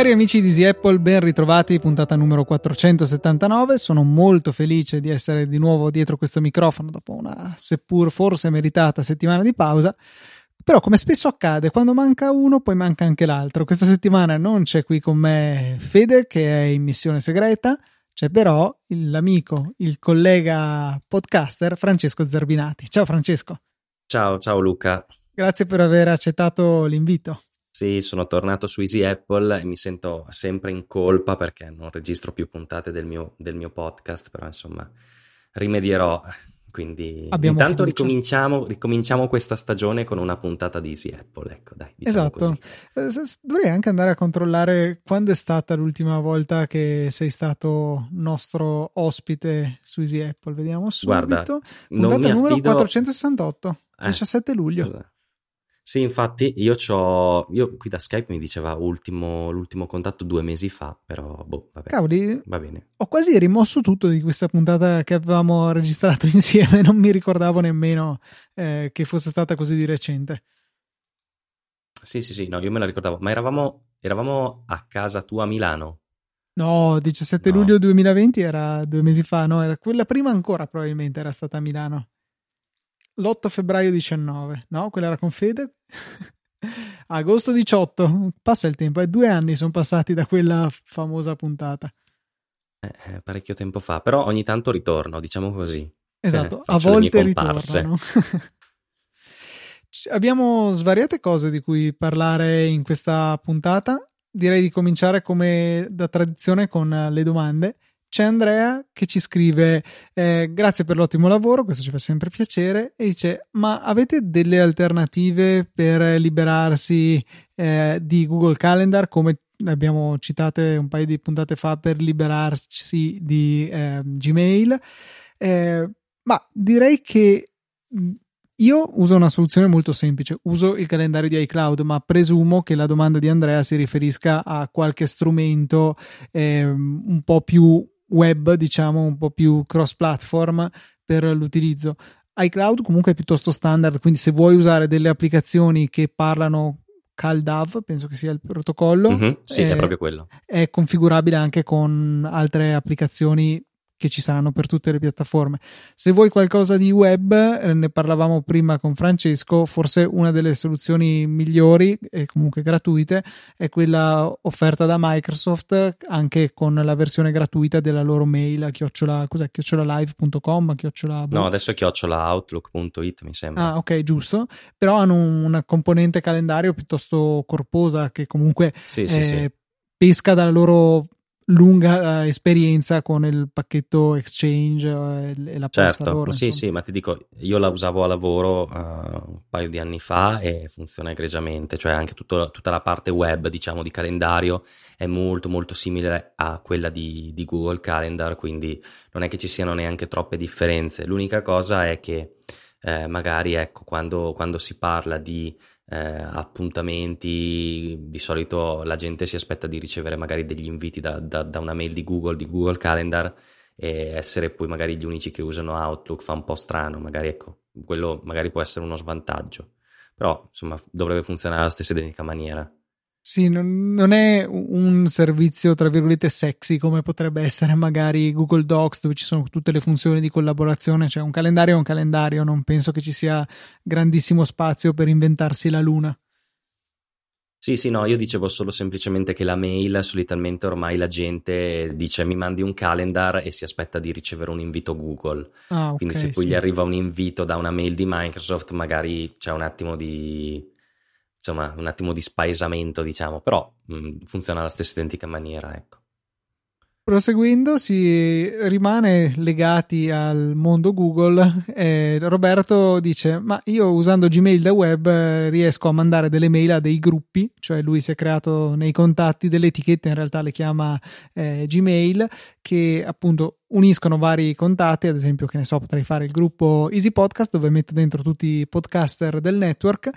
Cari amici di Easy Apple, ben ritrovati, puntata numero 479. Sono molto felice di essere di nuovo dietro questo microfono dopo una seppur forse meritata settimana di pausa. Però, come spesso accade, quando manca uno, poi manca anche l'altro. Questa settimana non c'è qui con me Fede, che è in missione segreta, c'è però l'amico, il collega podcaster Francesco Zerbinati. Ciao Francesco. Ciao, ciao Luca. Grazie per aver accettato l'invito. Sì, sono tornato su Easy Apple e mi sento sempre in colpa perché non registro più puntate del mio, del mio podcast, però insomma rimedierò. Quindi Abbiamo intanto ricominciamo, ricominciamo, questa stagione con una puntata di Easy Apple. Ecco, dai, diciamo esatto. Eh, dovrei anche andare a controllare quando è stata l'ultima volta che sei stato nostro ospite su Easy Apple. Vediamo subito. Guarda, puntata numero affido... 468, eh, 17 luglio. Scusa. Sì, infatti io c'ho, io qui da Skype mi diceva ultimo, l'ultimo contatto due mesi fa, però boh, vabbè. Cavoli, va bene. Ho quasi rimosso tutto di questa puntata che avevamo registrato insieme, non mi ricordavo nemmeno eh, che fosse stata così di recente. Sì, sì, sì, no, io me la ricordavo, ma eravamo, eravamo a casa tua a Milano. No, 17 no. luglio 2020 era due mesi fa, no, era quella prima ancora probabilmente era stata a Milano l'8 febbraio 19, no? Quella era con Fede. Agosto 18, passa il tempo, è due anni sono passati da quella famosa puntata. Eh, eh parecchio tempo fa, però ogni tanto ritorno, diciamo così. Esatto, eh, a volte ritornano. Abbiamo svariate cose di cui parlare in questa puntata. Direi di cominciare come da tradizione con le domande c'è Andrea che ci scrive eh, grazie per l'ottimo lavoro, questo ci fa sempre piacere e dice ma avete delle alternative per liberarsi eh, di Google Calendar come abbiamo citate un paio di puntate fa per liberarsi di eh, Gmail? Ma direi che io uso una soluzione molto semplice, uso il calendario di iCloud, ma presumo che la domanda di Andrea si riferisca a qualche strumento eh, un po' più web, diciamo, un po' più cross platform per l'utilizzo. iCloud comunque è piuttosto standard, quindi se vuoi usare delle applicazioni che parlano CalDAV, penso che sia il protocollo, mm-hmm, sì, è, è proprio quello. È configurabile anche con altre applicazioni che ci saranno per tutte le piattaforme. Se vuoi qualcosa di web, eh, ne parlavamo prima con Francesco, forse una delle soluzioni migliori e comunque gratuite è quella offerta da Microsoft anche con la versione gratuita della loro mail a chiocciola, cos'è, chiocciolalive.com, chiocciola... No, adesso è chiocciolaoutlook.it mi sembra. Ah, ok, giusto. Però hanno una componente calendario piuttosto corposa che comunque sì, sì, sì. pesca dalla loro lunga uh, esperienza con il pacchetto Exchange uh, e la certo, posta loro. Sì, sì, ma ti dico, io la usavo a lavoro uh, un paio di anni fa e funziona egregiamente, cioè anche tutto, tutta la parte web, diciamo, di calendario è molto molto simile a quella di, di Google Calendar, quindi non è che ci siano neanche troppe differenze. L'unica cosa è che eh, magari ecco quando, quando si parla di eh, appuntamenti, di solito la gente si aspetta di ricevere magari degli inviti da, da, da, una mail di Google, di Google Calendar e essere poi magari gli unici che usano Outlook fa un po' strano, magari ecco, quello magari può essere uno svantaggio, però insomma dovrebbe funzionare alla stessa identica maniera. Sì, non, non, è un servizio tra virgolette sexy come potrebbe essere magari Google Docs dove ci sono tutte le funzioni di collaborazione, cioè un calendario è un calendario, non penso che ci sia grandissimo spazio per inventarsi la luna. Sì, sì, no, io dicevo solo semplicemente che la mail solitamente ormai la gente dice mi mandi un calendar e si aspetta di ricevere un invito Google. Ah, okay, Quindi se poi sì. gli arriva un invito da una mail di Microsoft magari c'è un attimo di insomma, un attimo di spaesamento, diciamo, però mh, mm, funziona alla stessa identica maniera, ecco. Proseguendo, si rimane legati al mondo Google. Eh, Roberto dice: Ma io usando Gmail da web riesco a mandare delle mail a dei gruppi, cioè lui si è creato nei contatti delle etichette, in realtà le chiama eh, Gmail, che appunto uniscono vari contatti. Ad esempio, che ne so, potrei fare il gruppo Easy Podcast dove metto dentro tutti i podcaster del network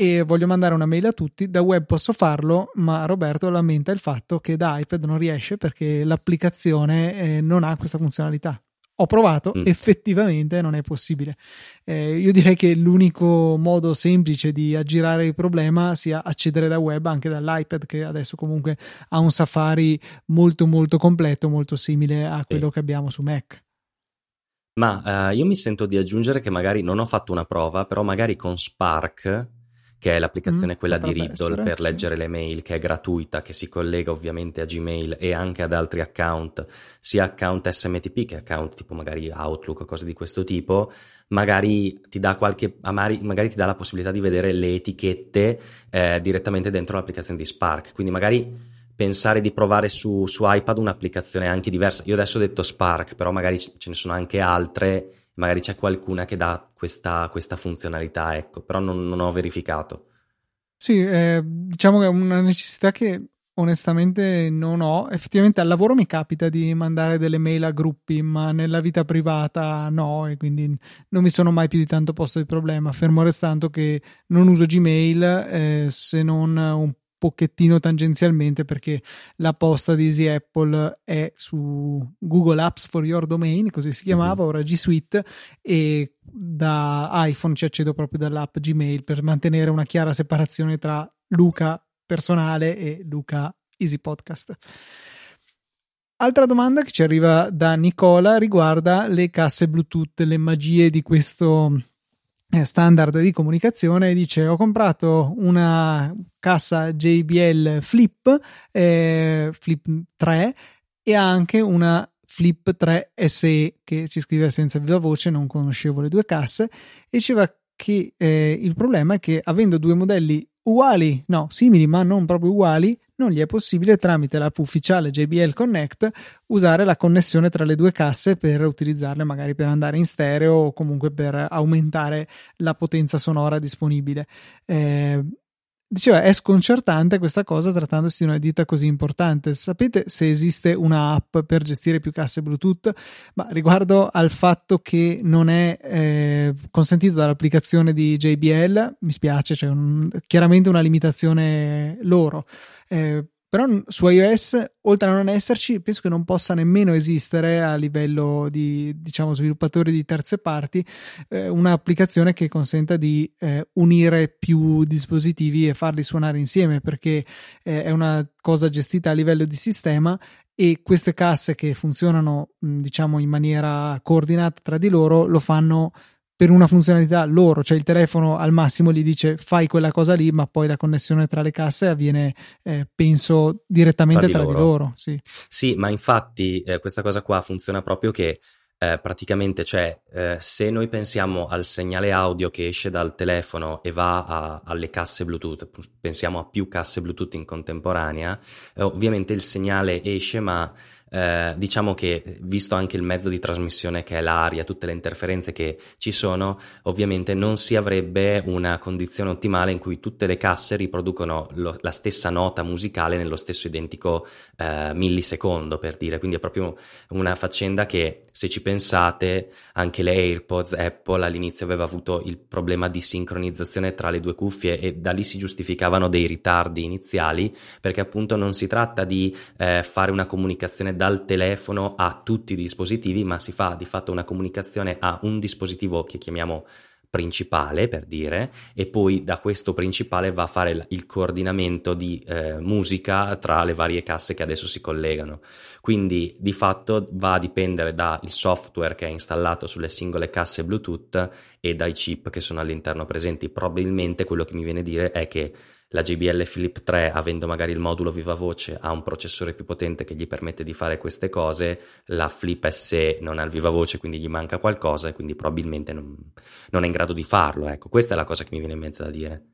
e voglio mandare una mail a tutti. Da web posso farlo, ma Roberto lamenta il fatto che da iPad non riesce perché l'applicazione eh, non ha questa funzionalità. Ho provato, mm. effettivamente non è possibile. Eh, io direi che l'unico modo semplice di aggirare il problema sia accedere da web anche dall'iPad, che adesso comunque ha un Safari molto molto completo, molto simile a quello sì. che abbiamo su Mac. Ma uh, io mi sento di aggiungere che magari non ho fatto una prova, però magari con Spark che è l'applicazione mm, quella di Riddle essere, per leggere le mail, che è gratuita, che si collega ovviamente a Gmail e anche ad altri account, sia account SMTP che account tipo magari Outlook o cose di questo tipo, magari ti dà qualche, magari ti dà la possibilità di vedere le etichette eh, direttamente dentro l'applicazione di Spark, quindi magari pensare di provare su, su iPad un'applicazione anche diversa. Io adesso ho detto Spark, però magari ce ne sono anche altre magari c'è qualcuna che dà questa, questa funzionalità, ecco, però non, non ho verificato. Sì, eh, diciamo che è una necessità che onestamente non ho. Effettivamente al lavoro mi capita di mandare delle mail a gruppi, ma nella vita privata no, e quindi non mi sono mai più di tanto posto il problema. Fermo restando che non uso Gmail eh, se non un pochettino tangenzialmente perché la posta di Easy Apple è su Google Apps for Your Domain, così si chiamava, mhm. ora G Suite e da iPhone ci accedo proprio dall'app Gmail per mantenere una chiara separazione tra Luca personale e Luca Easy Podcast. Altra domanda che ci arriva da Nicola riguarda le casse Bluetooth, le magie di questo standard di comunicazione dice ho comprato una cassa JBL Flip eh, Flip 3 e anche una Flip 3 SE che ci scrive senza viva voce non conoscevo le due casse. E diceva che eh, il problema è che avendo due modelli uguali, no, simili ma non proprio uguali, non gli è possibile tramite l'app ufficiale JBL Connect usare la connessione tra le due casse per utilizzarle magari per andare in stereo o comunque per aumentare la potenza sonora disponibile. Eh, Diceva, è sconcertante questa cosa trattandosi di una ditta così importante. Sapete se esiste una app per gestire più casse Bluetooth? Ma riguardo al fatto che non è eh, consentito dall'applicazione di JBL, mi spiace, c'è un, chiaramente una limitazione loro. Eh, però su iOS, oltre a non esserci, penso che non possa nemmeno esistere a livello di diciamo sviluppatori di terze parti eh, un'applicazione che consenta di eh, unire più dispositivi e farli suonare insieme perché eh, è una cosa gestita a livello di sistema e queste casse che funzionano diciamo in maniera coordinata tra di loro lo fanno per una funzionalità loro, cioè il telefono al massimo gli dice fai quella cosa lì, ma poi la connessione tra le casse avviene, eh, penso, direttamente tra, di tra loro. Di loro sì. sì. ma infatti eh, questa cosa qua funziona proprio che eh, praticamente, cioè, eh, se noi pensiamo al segnale audio che esce dal telefono e va a, alle casse Bluetooth, pensiamo a più casse Bluetooth in contemporanea, eh, ovviamente il segnale esce, ma eh, diciamo che visto anche il mezzo di trasmissione che è l'aria, tutte le interferenze che ci sono, ovviamente non si avrebbe una condizione ottimale in cui tutte le casse riproducono lo, la stessa nota musicale nello stesso identico eh, millisecondo, per dire. Quindi è proprio una faccenda che, se ci pensate, anche le AirPods Apple all'inizio aveva avuto il problema di sincronizzazione tra le due cuffie e da lì si giustificavano dei ritardi iniziali, perché appunto non si tratta di eh, fare una comunicazione dal telefono a tutti i dispositivi, ma si fa di fatto una comunicazione a un dispositivo che chiamiamo principale per dire e poi da questo principale va a fare il coordinamento di eh, musica tra le varie casse che adesso si collegano. Quindi di fatto va a dipendere dal software che è installato sulle singole casse bluetooth e dai chip che sono all'interno presenti. Probabilmente quello che mi viene a dire è che la JBL Flip 3, avendo magari il modulo viva voce, ha un processore più potente che gli permette di fare queste cose, la Flip SE non ha il viva voce, quindi gli manca qualcosa e quindi probabilmente non, non è in grado di farlo. Ecco, questa è la cosa che mi viene in mente da dire.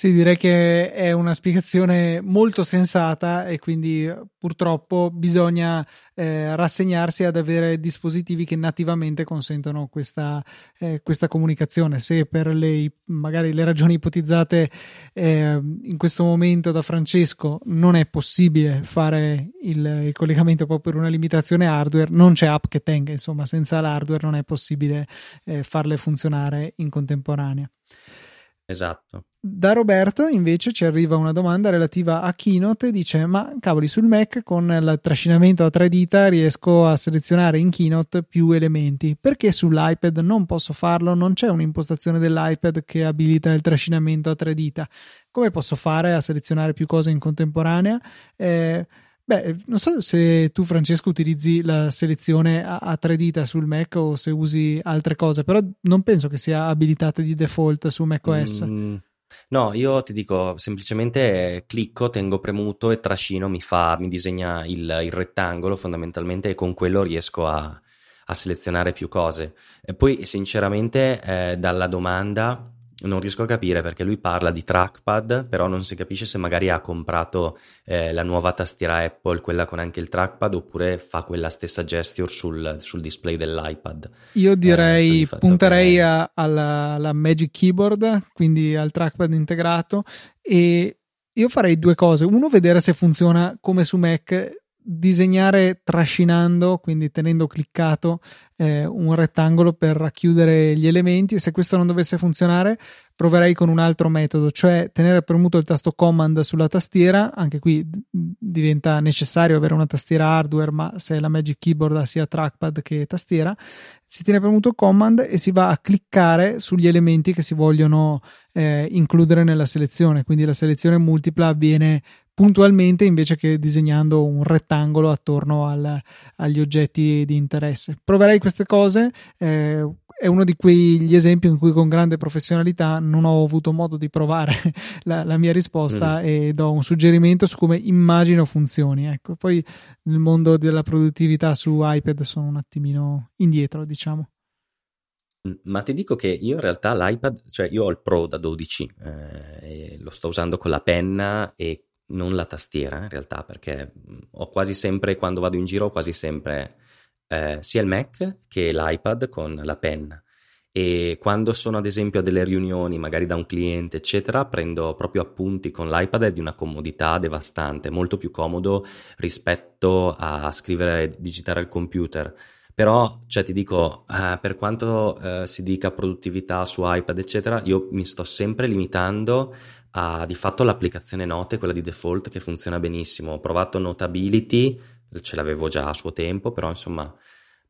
Sì, direi che è una spiegazione molto sensata e quindi purtroppo bisogna eh, rassegnarsi ad avere dispositivi che nativamente consentono questa, eh, questa comunicazione. Se per le, magari le ragioni ipotizzate eh, in questo momento da Francesco non è possibile fare il, il, collegamento proprio per una limitazione hardware, non c'è app che tenga, insomma, senza l'hardware non è possibile eh, farle funzionare in contemporanea. Esatto. Da Roberto invece ci arriva una domanda relativa a Keynote. Dice ma cavoli sul Mac con il trascinamento a tre dita riesco a selezionare in Keynote più elementi. Perché sull'iPad non posso farlo? Non c'è un'impostazione dell'iPad che abilita il trascinamento a tre dita. Come posso fare a selezionare più cose in contemporanea? Eh, Beh, non so se tu, Francesco, utilizzi la selezione a, a, tre dita sul Mac o se usi altre cose, però non penso che sia abilitata di default su macOS. Mm, No, io ti dico semplicemente clicco, tengo premuto e trascino, mi fa, mi disegna il, il rettangolo fondamentalmente e con quello riesco a, a selezionare più cose. E poi sinceramente eh, dalla domanda non riesco a capire perché lui parla di trackpad, però non si capisce se magari ha comprato eh, la nuova tastiera Apple, quella con anche il trackpad, oppure fa quella stessa gesture sul, sul display dell'iPad. Io direi, eh, punterei che... a, alla, alla Magic Keyboard, quindi al trackpad integrato, e io farei due cose. Uno, vedere se funziona come su Mac disegnare trascinando, quindi tenendo cliccato eh, un rettangolo per racchiudere gli elementi. E se questo non dovesse funzionare proverei con un altro metodo, cioè tenere premuto il tasto command sulla tastiera, anche qui diventa necessario avere una tastiera hardware, ma se la Magic Keyboard ha sia trackpad che tastiera, si tiene premuto command e si va a cliccare sugli elementi che si vogliono eh, includere nella selezione, quindi la selezione multipla avviene puntualmente invece che disegnando un rettangolo attorno al, agli oggetti di interesse. Proverei queste cose. Eh, è uno di quegli esempi in cui con grande professionalità non ho avuto modo di provare la, la mia risposta mm. e do un suggerimento su come immagino funzioni. Ecco, poi nel mondo della produttività su iPad sono un attimino indietro, diciamo. Mm, ma ti dico che io in realtà l'iPad, cioè io ho il Pro da 12, eh, lo sto usando con la penna e non la tastiera in realtà, perché ho quasi sempre, quando vado in giro, ho quasi sempre eh, sia il Mac che l'iPad con la penna. E quando sono ad esempio a delle riunioni, magari da un cliente, eccetera, prendo proprio appunti con l'iPad, è di una comodità devastante, molto più comodo rispetto a scrivere, digitare al computer. Però, cioè, ti dico, eh, per quanto eh, si dica produttività su iPad, eccetera, io mi sto sempre limitando ha di fatto l'applicazione Note, quella di default, che funziona benissimo. Ho provato Notability, ce l'avevo già a suo tempo, però insomma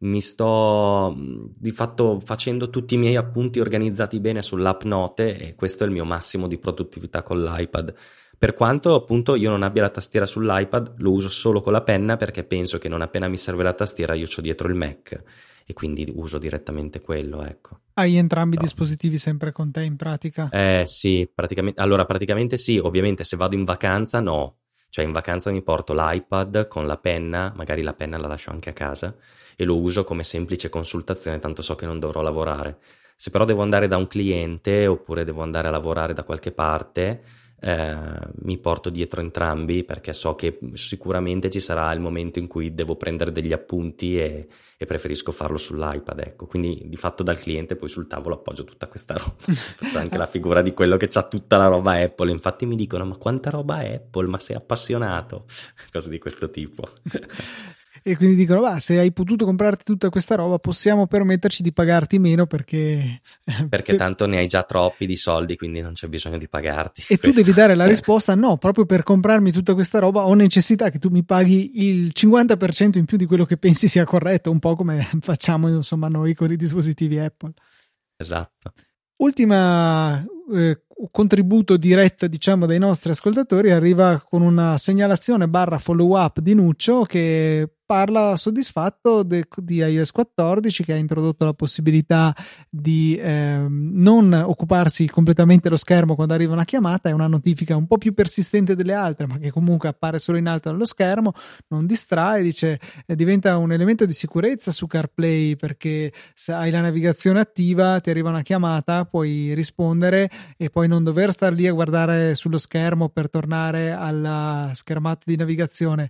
mi sto di fatto facendo tutti i miei appunti organizzati bene sull'app Note e questo è il mio massimo di produttività con l'iPad. Per quanto appunto io non abbia la tastiera sull'iPad, lo uso solo con la penna perché penso che non appena mi serve la tastiera io ho dietro il Mac e quindi uso direttamente quello, ecco. Hai entrambi i dispositivi sempre con te in pratica? Eh sì, praticamente, allora praticamente sì, ovviamente se vado in vacanza no, cioè in vacanza mi porto l'iPad con la penna, magari la penna la lascio anche a casa e lo uso come semplice consultazione, tanto so che non dovrò lavorare. Se però devo andare da un cliente oppure devo andare a lavorare da qualche parte, eh, mi porto dietro entrambi perché so che sicuramente ci sarà il momento in cui devo prendere degli appunti e, e preferisco farlo sull'iPad. Ecco. Quindi di fatto dal cliente poi sul tavolo appoggio tutta questa roba. Faccio anche la figura di quello che ha tutta la roba Apple. Infatti mi dicono: Ma quanta roba Apple? Ma sei appassionato? Cose di questo tipo e quindi dicono: bah, se hai potuto comprarti tutta questa roba, possiamo permetterci di pagarti meno perché. Perché tanto ne hai già troppi di soldi, quindi non c'è bisogno di pagarti. E questo. tu devi dare la risposta: no, proprio per comprarmi tutta questa roba ho necessità che tu mi paghi il 50% in più di quello che pensi sia corretto, un po' come facciamo insomma noi con i dispositivi Apple. Esatto. Ultima eh, contributo diretto diciamo dai nostri ascoltatori arriva con una segnalazione barra follow up di Nuccio che parla soddisfatto de, di iOS 14 che ha introdotto la possibilità di eh, non occuparsi completamente lo schermo quando arriva una chiamata, è una notifica un po' più persistente delle altre ma che comunque appare solo in alto nello schermo, non distrae, dice eh, diventa un elemento di sicurezza su CarPlay perché se hai la navigazione attiva ti arriva una chiamata, puoi rispondere e poi non dover star lì a guardare sullo schermo per tornare alla schermata di navigazione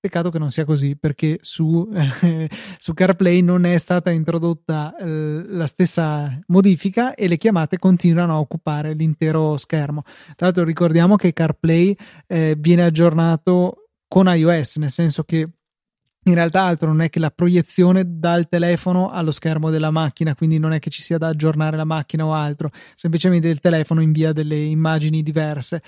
Peccato che non sia così perché su, eh, su CarPlay non è stata introdotta eh, la stessa modifica e le chiamate continuano a occupare l'intero schermo. Tra l'altro ricordiamo che CarPlay eh, viene aggiornato con iOS, nel senso che in realtà altro non è che la proiezione dal telefono allo schermo della macchina, quindi non è che ci sia da aggiornare la macchina o altro, semplicemente il telefono invia delle immagini diverse.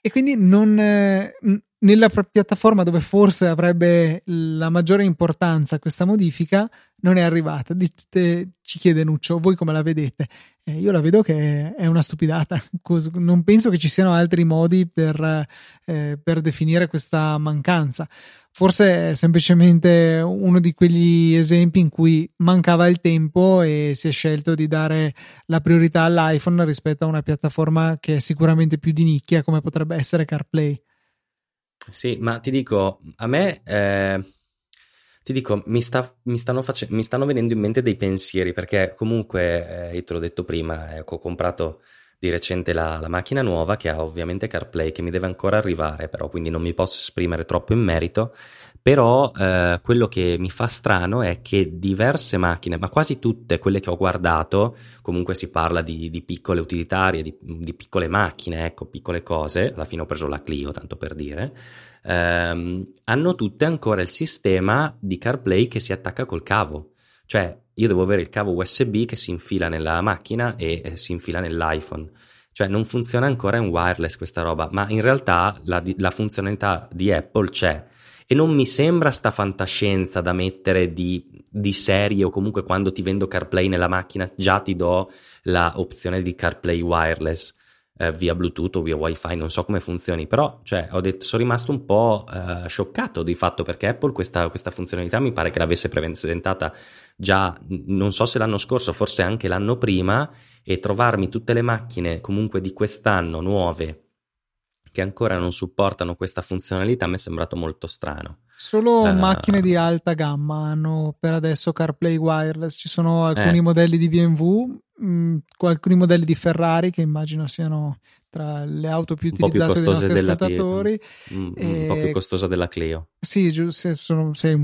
E quindi non, eh, nella piattaforma dove forse avrebbe la maggiore importanza questa modifica non è arrivata. Dite, ci chiede Nuccio, voi come la vedete? Eh, io la vedo che è una stupidata. Non penso che ci siano altri modi per, eh, per definire questa mancanza. Forse è semplicemente uno di quegli esempi in cui mancava il tempo e si è scelto di dare la priorità all'iPhone rispetto a una piattaforma che è sicuramente più di nicchia come potrebbe essere CarPlay. Sì, ma ti dico, a me, eh, ti dico, mi, sta, mi, stanno face- mi, stanno venendo in mente dei pensieri, perché comunque, eh, io te l'ho detto prima, ecco, ho comprato di recente la, la, macchina nuova che ha ovviamente CarPlay che mi deve ancora arrivare, però quindi non mi posso esprimere troppo in merito. Però eh, quello che mi fa strano è che diverse macchine, ma quasi tutte quelle che ho guardato, comunque si parla di, di piccole utilitarie, di, di, piccole macchine, ecco, piccole cose, alla fine ho preso la Clio, tanto per dire, ehm, hanno tutte ancora il sistema di CarPlay che si attacca col cavo. Cioè, io devo avere il cavo USB che si infila nella macchina e eh, si infila nell'iPhone. Cioè, non funziona ancora in wireless questa roba, ma in realtà la, la funzionalità di Apple c'è e non mi sembra sta fantascienza da mettere di, di, serie o comunque quando ti vendo CarPlay nella macchina già ti do l'opzione di CarPlay wireless eh, via Bluetooth o via WiFi, non so come funzioni, però cioè, ho detto, sono rimasto un po' eh, scioccato di fatto perché Apple questa, questa, funzionalità mi pare che l'avesse presentata già, non so se l'anno scorso, forse anche l'anno prima e trovarmi tutte le macchine comunque di quest'anno nuove che ancora non supportano questa funzionalità mi è sembrato molto strano. Solo uh, macchine di alta gamma hanno per adesso CarPlay wireless, ci sono alcuni eh. modelli di BMW, mh, mm, alcuni modelli di Ferrari che immagino siano tra le auto più utilizzate più dai nostri ascoltatori. Mm, mm, e... Un po' più costosa della Clio. Sì, se sono, sei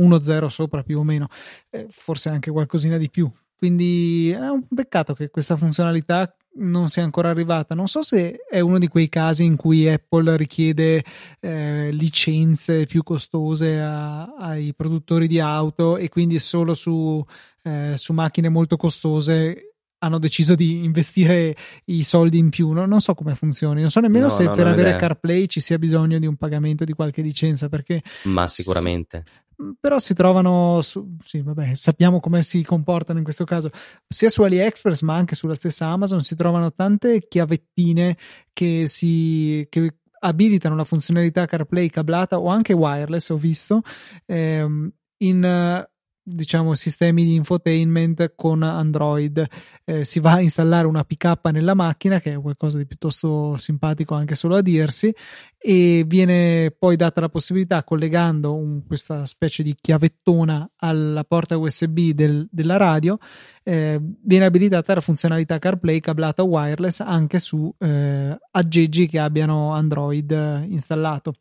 1-0 sopra più o meno, eh, forse anche qualcosina di più. Quindi è un peccato che questa funzionalità non sia ancora arrivata. Non so se è uno di quei casi in cui Apple richiede eh, licenze più costose a, ai produttori di auto e quindi solo su, eh, su, macchine molto costose hanno deciso di investire i soldi in più. No? Non so come funzioni, non so nemmeno no, se no, per avere CarPlay ci sia bisogno di un pagamento di qualche licenza. Perché Ma sicuramente. Mm, però si trovano su, sì, vabbè, sappiamo come si comportano in questo caso, sia su AliExpress ma anche sulla stessa Amazon si trovano tante chiavettine che si che abilitano la funzionalità CarPlay cablata o anche wireless, ho visto, ehm, in diciamo sistemi di infotainment con Android. Eh, si va a installare una pick nella macchina che è qualcosa di piuttosto simpatico anche solo a dirsi e viene poi data la possibilità collegando un, questa specie di chiavettona alla porta USB del, della radio eh, viene abilitata la funzionalità CarPlay cablata wireless anche su eh, aggeggi che abbiano Android installato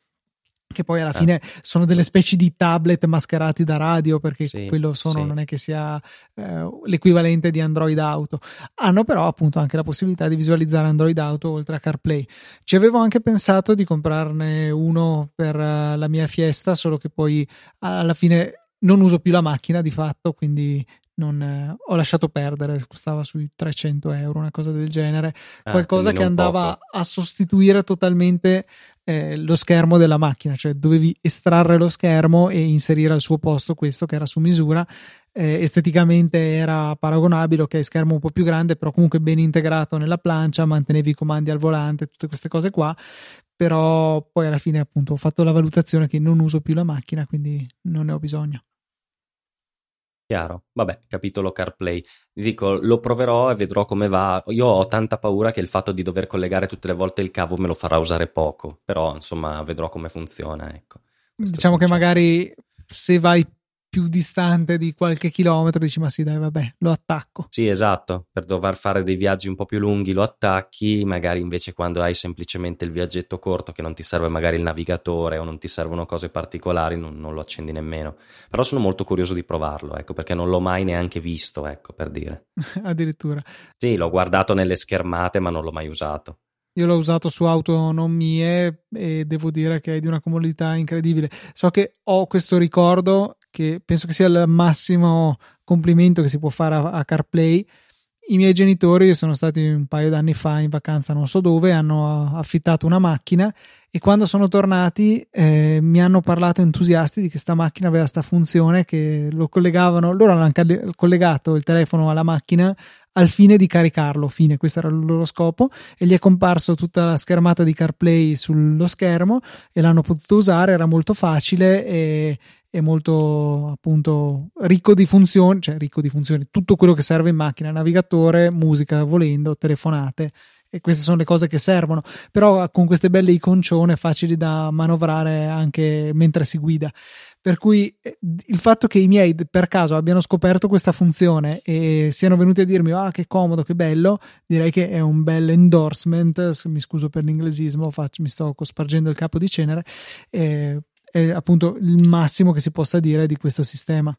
che poi alla eh. fine sono delle specie di tablet mascherati da radio perché sì, quello sono sì. non è che sia eh, l'equivalente di Android Auto hanno però appunto anche la possibilità di visualizzare Android Auto oltre a CarPlay ci avevo anche pensato di comprarne uno per uh, la mia fiesta solo che poi alla fine non uso più la macchina di fatto quindi non, eh, ho lasciato perdere, costava sui 300 euro, una cosa del genere, ah, qualcosa che andava poco. a sostituire totalmente eh, lo schermo della macchina, cioè dovevi estrarre lo schermo e inserire al suo posto questo che era su misura. Eh, esteticamente era paragonabile, ok, schermo un po' più grande, però comunque ben integrato nella plancia, mantenevi i comandi al volante, tutte queste cose qua. Però poi alla fine, appunto, ho fatto la valutazione che non uso più la macchina, quindi non ne ho bisogno. Chiaro, vabbè, capitolo CarPlay. Dico, lo proverò e vedrò come va. Io ho tanta paura che il fatto di dover collegare tutte le volte il cavo me lo farà usare poco, però insomma vedrò come funziona, ecco. Diciamo che magari se vai più distante di qualche chilometro, dici ma sì dai vabbè, lo attacco. Sì, esatto, per dover fare dei viaggi un po' più lunghi lo attacchi, magari invece quando hai semplicemente il viaggetto corto che non ti serve magari il navigatore o non ti servono cose particolari, non, non lo accendi nemmeno. Però sono molto curioso di provarlo, ecco, perché non l'ho mai neanche visto, ecco, per dire. Addirittura. Sì, l'ho guardato nelle schermate ma non l'ho mai usato. Io l'ho usato su auto non mie e devo dire che è di una comodità incredibile. So che ho questo ricordo che penso che sia il massimo complimento che si può fare a, a CarPlay. I miei genitori sono stati un paio d'anni fa in vacanza non so dove, hanno affittato una macchina e quando sono tornati eh, mi hanno parlato entusiasti di che questa macchina aveva questa funzione che lo collegavano, loro hanno collegato il telefono alla macchina al fine di caricarlo, fine, questo era il loro scopo e gli è comparso tutta la schermata di CarPlay sullo schermo e l'hanno potuto usare, era molto facile e, e molto appunto ricco di funzioni, cioè ricco di funzioni, tutto quello che serve in macchina, navigatore, musica volendo, telefonate e queste sono le cose che servono, però con queste belle iconcione facili da manovrare anche mentre si guida. Per cui eh, il fatto che i miei per caso abbiano scoperto questa funzione e siano venuti a dirmi ah che comodo, che bello, direi che è un bel endorsement, mi scuso per l'inglesismo, faccio, mi sto spargendo il capo di cenere, eh, è appunto il massimo che si possa dire di questo sistema.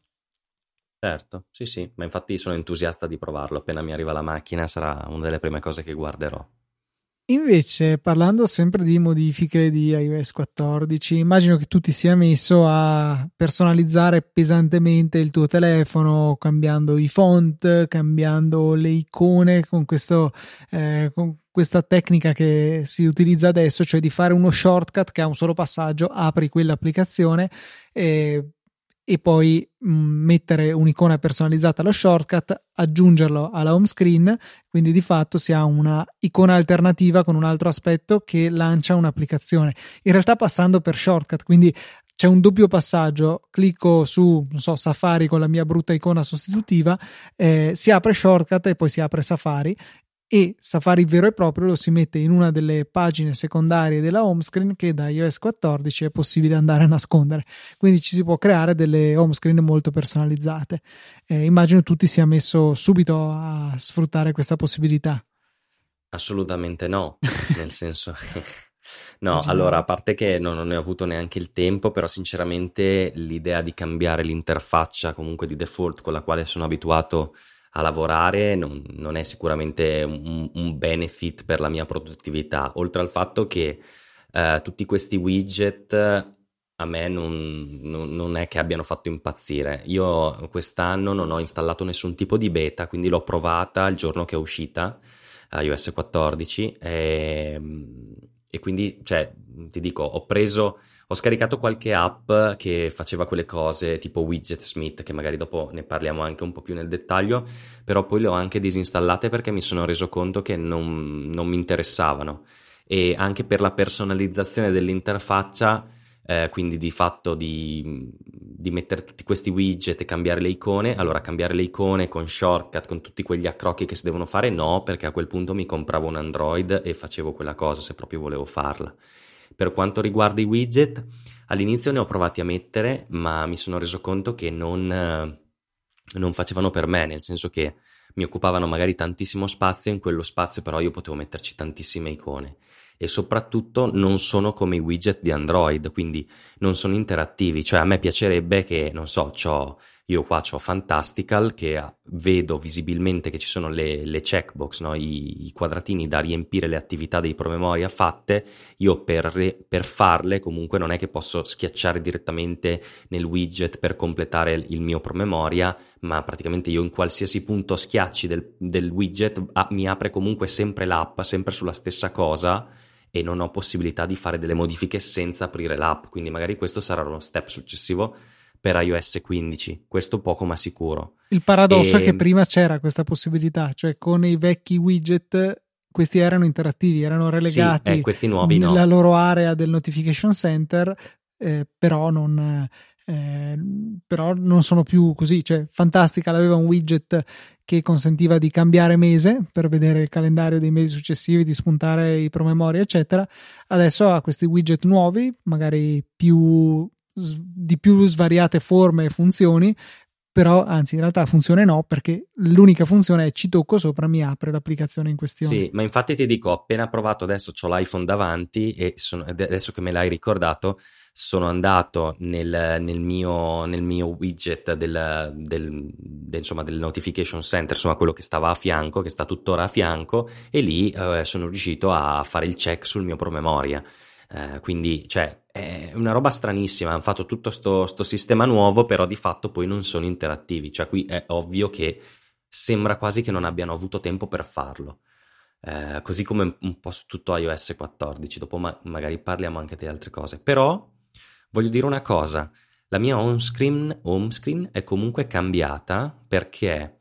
Certo, sì, sì, ma infatti sono entusiasta di provarlo. Appena mi arriva la macchina sarà una delle prime cose che guarderò. Invece, parlando sempre di modifiche di iOS 14, immagino che tu ti sia messo a personalizzare pesantemente il tuo telefono, cambiando i font, cambiando le icone con, questo, eh, con questa tecnica che si utilizza adesso, cioè di fare uno shortcut che ha un solo passaggio, apri quell'applicazione e e poi mm, mettere un'icona personalizzata allo shortcut, aggiungerlo alla home screen, quindi di fatto si ha una icona alternativa con un altro aspetto che lancia un'applicazione. In realtà passando per shortcut, quindi c'è un doppio passaggio, clicco su so, Safari con la mia brutta icona sostitutiva, eh, si apre shortcut e poi si apre Safari e Safari vero e proprio lo si mette in una delle pagine secondarie della home screen che da iOS 14 è possibile andare a nascondere. Quindi ci si può creare delle home screen molto personalizzate. Eh, immagino tutti sia messo subito a sfruttare questa possibilità. Assolutamente no, nel senso No, allora, a parte che non, non ne ho avuto neanche il tempo, però sinceramente l'idea di cambiare l'interfaccia comunque di default con la quale sono abituato a lavorare non, non è sicuramente un, un, benefit per la mia produttività, oltre al fatto che eh, tutti questi widget a me non, non, non, è che abbiano fatto impazzire. Io quest'anno non ho installato nessun tipo di beta, quindi l'ho provata il giorno che è uscita iOS 14 e, e quindi, cioè, ti dico, ho preso ho scaricato qualche app che faceva quelle cose tipo Widget Smith, che magari dopo ne parliamo anche un po' più nel dettaglio, però poi le ho anche disinstallate perché mi sono reso conto che non, non mi interessavano. E anche per la personalizzazione dell'interfaccia, eh, quindi di fatto di, di, mettere tutti questi widget e cambiare le icone. Allora, cambiare le icone con shortcut, con tutti quegli accrocchi che si devono fare, no, perché a quel punto mi compravo un Android e facevo quella cosa se proprio volevo farla. Per quanto riguarda i widget, all'inizio ne ho provati a mettere, ma mi sono reso conto che non, eh, non facevano per me, nel senso che mi occupavano magari tantissimo spazio, in quello spazio però io potevo metterci tantissime icone. E soprattutto non sono come i widget di Android, quindi non sono interattivi, cioè a me piacerebbe che, non so, ho io qua ho Fantastical che vedo visibilmente che ci sono le, le checkbox, no? I, I, quadratini da riempire le attività dei promemoria fatte. Io per, per, farle comunque non è che posso schiacciare direttamente nel widget per completare il mio promemoria, ma praticamente io in qualsiasi punto schiacci del, del widget ah, mi apre comunque sempre l'app, sempre sulla stessa cosa e non ho possibilità di fare delle modifiche senza aprire l'app. Quindi magari questo sarà uno step successivo per iOS 15, questo poco ma sicuro. Il paradosso e... è che prima c'era questa possibilità, cioè con i vecchi widget questi erano interattivi, erano relegati sì, eh, questi nuovi nella no. loro area del notification center, eh, però, non, eh, però non sono più così. Cioè, Fantastica aveva un widget che consentiva di cambiare mese per vedere il calendario dei mesi successivi, di spuntare i promemoria, eccetera. Adesso ha questi widget nuovi, magari più di più svariate forme e funzioni però anzi in realtà funzione no perché l'unica funzione è ci tocco sopra mi apre l'applicazione in questione. Sì, ma infatti ti dico, ho appena provato, adesso ho l'iPhone davanti e sono, adesso che me l'hai ricordato, sono andato nel, nel, mio, nel mio, widget del, del, del, insomma, del, notification center, insomma quello che stava a fianco, che sta tuttora a fianco, e lì eh, sono riuscito a fare il check sul mio promemoria. Eh, quindi, cioè, è una roba stranissima. Hanno fatto tutto questo sistema nuovo, però di fatto poi non sono interattivi. Cioè, qui è ovvio che sembra quasi che non abbiano avuto tempo per farlo. Eh, così come un po' su tutto iOS 14. Dopo ma- magari parliamo anche di altre cose. Però Voglio dire una cosa, la mia home screen, home screen è comunque cambiata perché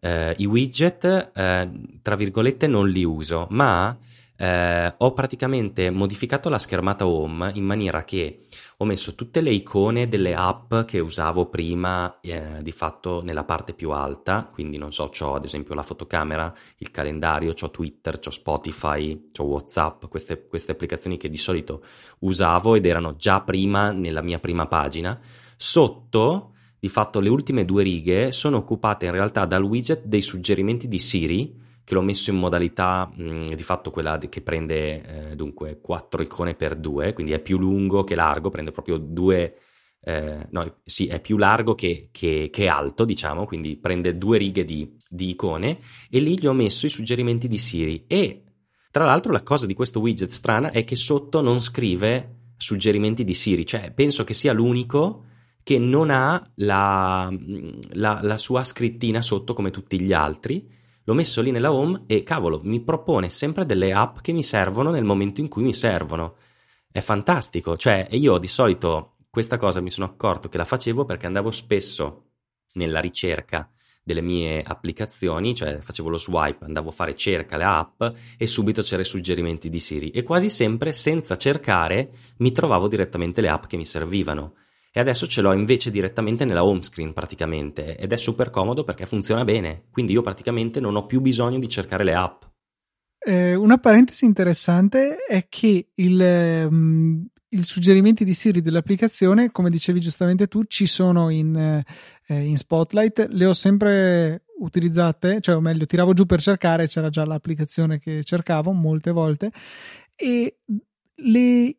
eh, i widget, eh, tra virgolette, non li uso, ma eh, ho praticamente modificato la schermata home in maniera che ho messo tutte le icone delle app che usavo prima eh, di fatto nella parte più alta, quindi non so, ho ad esempio la fotocamera, il calendario, ho Twitter, ho Spotify, ho Whatsapp, queste, queste applicazioni che di solito usavo ed erano già prima nella mia prima pagina. Sotto, di fatto, le ultime due righe sono occupate in realtà dal widget dei suggerimenti di Siri che l'ho messo in modalità mh, mm, di fatto quella che prende eh, dunque 4 icone per 2, quindi è più lungo che largo, prende proprio due, eh, no, sì, è più largo che, che, che, alto, diciamo, quindi prende due righe di, di icone e lì gli ho messo i suggerimenti di Siri. E tra l'altro la cosa di questo widget strana è che sotto non scrive suggerimenti di Siri, cioè penso che sia l'unico che non ha la, mm, la, la sua scrittina sotto come tutti gli altri l'ho messo lì nella home e cavolo, mi propone sempre delle app che mi servono nel momento in cui mi servono. È fantastico, cioè io di solito questa cosa mi sono accorto che la facevo perché andavo spesso nella ricerca delle mie applicazioni, cioè facevo lo swipe, andavo a fare cerca le app e subito c'erano i suggerimenti di Siri e quasi sempre senza cercare mi trovavo direttamente le app che mi servivano e adesso ce l'ho invece direttamente nella home screen praticamente. Ed è super comodo perché funziona bene, quindi io praticamente non ho più bisogno di cercare le app. Eh, una parentesi interessante è che il, um, i suggerimenti di Siri dell'applicazione, come dicevi giustamente tu, ci sono in, eh, in Spotlight, le ho sempre utilizzate, cioè o meglio, tiravo giù per cercare, c'era già l'applicazione che cercavo molte volte. E le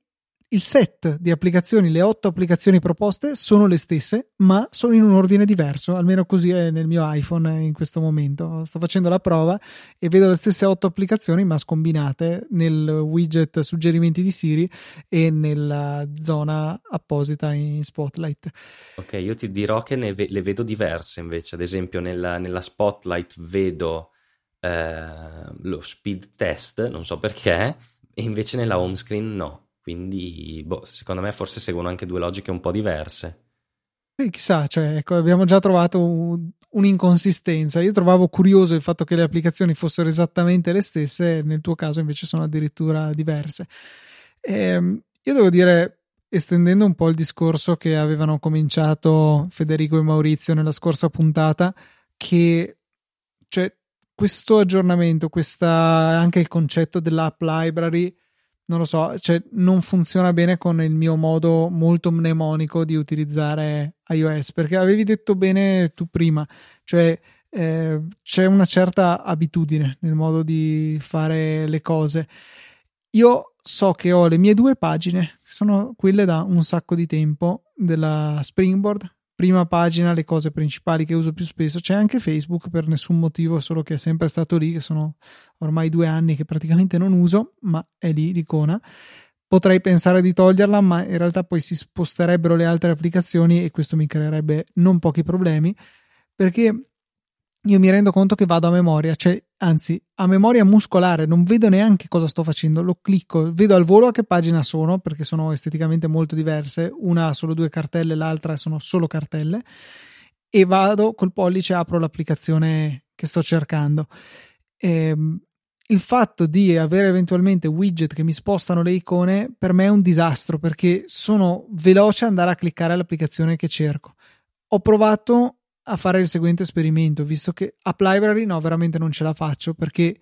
il set di applicazioni, le otto applicazioni proposte sono le stesse, ma sono in un ordine diverso, almeno così è nel mio iPhone in questo momento. Sto facendo la prova e vedo le stesse otto applicazioni, ma scombinate nel widget suggerimenti di Siri e nella zona apposita in Spotlight. Ok, io ti dirò che ve- le vedo diverse invece, ad esempio nella, nella Spotlight vedo eh, lo speed test, non so perché, e invece nella home screen no. Quindi, boh, secondo me forse seguono anche due logiche un po' diverse. E chissà, cioè, ecco, abbiamo già trovato un, un'inconsistenza. Io trovavo curioso il fatto che le applicazioni fossero esattamente le stesse, nel tuo caso invece sono addirittura diverse. Ehm, io devo dire, estendendo un po' il discorso che avevano cominciato Federico e Maurizio nella scorsa puntata, che cioè, questo aggiornamento, questa, anche il concetto dell'app library non lo so, cioè non funziona bene con il mio modo molto mnemonico di utilizzare iOS, perché avevi detto bene tu prima, cioè eh, c'è una certa abitudine nel modo di fare le cose. Io so che ho le mie due pagine, che sono quelle da un sacco di tempo della Springboard, prima pagina le cose principali che uso più spesso. C'è anche Facebook per nessun motivo, solo che è sempre stato lì, che sono ormai due anni che praticamente non uso, ma è lì l'icona. Potrei pensare di toglierla, ma in realtà poi si sposterebbero le altre applicazioni e questo mi creerebbe non pochi problemi, perché io mi rendo conto che vado a memoria, cioè anzi a memoria muscolare, non vedo neanche cosa sto facendo, lo clicco, vedo al volo a che pagina sono perché sono esteticamente molto diverse, una ha solo due cartelle, l'altra sono solo cartelle e vado col pollice apro l'applicazione che sto cercando. Ehm, il fatto di avere eventualmente widget che mi spostano le icone per me è un disastro perché sono veloce ad andare a cliccare l'applicazione che cerco. Ho provato a fare il seguente esperimento, visto che App Library no, veramente non ce la faccio perché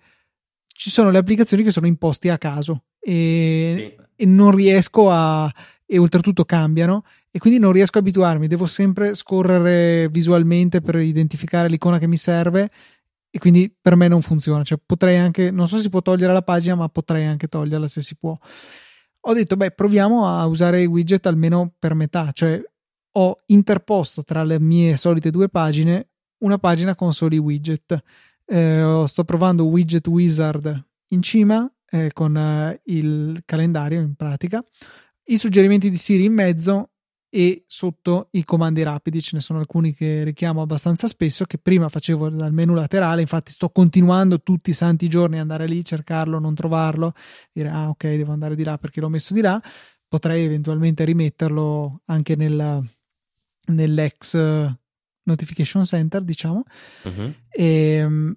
ci sono le applicazioni che sono imposte a caso e, sì. e non riesco a e oltretutto cambiano e quindi non riesco a abituarmi, devo sempre scorrere visualmente per identificare l'icona che mi serve e quindi per me non funziona, cioè potrei anche, non so se si può togliere la pagina, ma potrei anche toglierla se si può. Ho detto, beh, proviamo a usare i widget almeno per metà, cioè ho interposto tra le mie solite due pagine una pagina con soli widget. Eh, sto provando Widget Wizard in cima eh, con eh, il calendario in pratica, i suggerimenti di Siri in mezzo e sotto i comandi rapidi. Ce ne sono alcuni che richiamo abbastanza spesso che prima facevo dal menu laterale. Infatti sto continuando tutti i santi giorni ad andare lì cercarlo non trovarlo. Dire ah ok devo andare di là perché l'ho messo di là. Potrei eventualmente rimetterlo anche nel, nell'ex notification center diciamo uh-huh. e, ehm,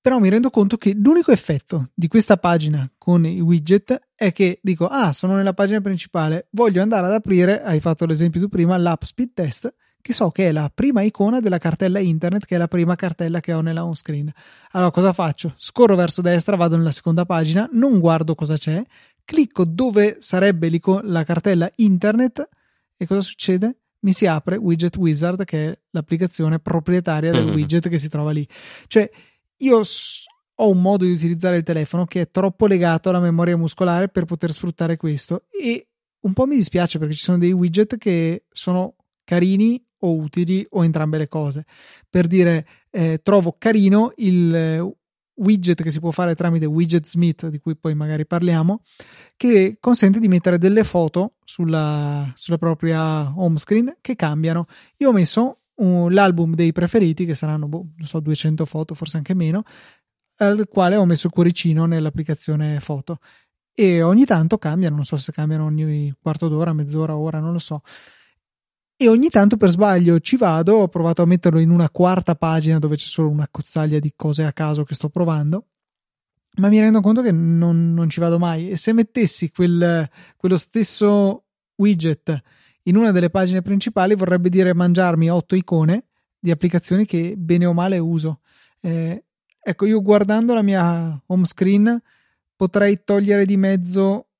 però mi rendo conto che l'unico effetto di questa pagina con i widget è che dico ah sono nella pagina principale voglio andare ad aprire hai fatto l'esempio tu prima l'app speed test che so che è la prima icona della cartella internet che è la prima cartella che ho nella home screen allora cosa faccio scorro verso destra vado nella seconda pagina non guardo cosa c'è clicco dove sarebbe la cartella internet e cosa succede? Mi si apre Widget Wizard che è l'applicazione proprietaria del mm-hmm. widget che si trova lì cioè io ho un modo di utilizzare il telefono che è troppo legato alla memoria muscolare per poter sfruttare questo e un po' mi dispiace perché ci sono dei widget che sono carini o utili o entrambe le cose. Per dire, eh, trovo carino il eh, widget che si può fare tramite Widget Smith, di cui poi magari parliamo, che consente di mettere delle foto sulla, sulla propria home screen che cambiano. Io ho messo un, l'album dei preferiti, che saranno, boh, non so, 200 foto, forse anche meno, al quale ho messo il cuoricino nell'applicazione foto. E ogni tanto cambiano, non so se cambiano ogni quarto d'ora, mezz'ora, ora, non lo so. E ogni tanto per sbaglio ci vado, ho provato a metterlo in una quarta pagina dove c'è solo una cozzaglia di cose a caso che sto provando, ma mi rendo conto che non, non ci vado mai. E se mettessi quel, quello stesso widget in una delle pagine principali vorrebbe dire mangiarmi otto icone di applicazioni che bene o male uso. Eh, ecco, io guardando la mia home screen potrei togliere di mezzo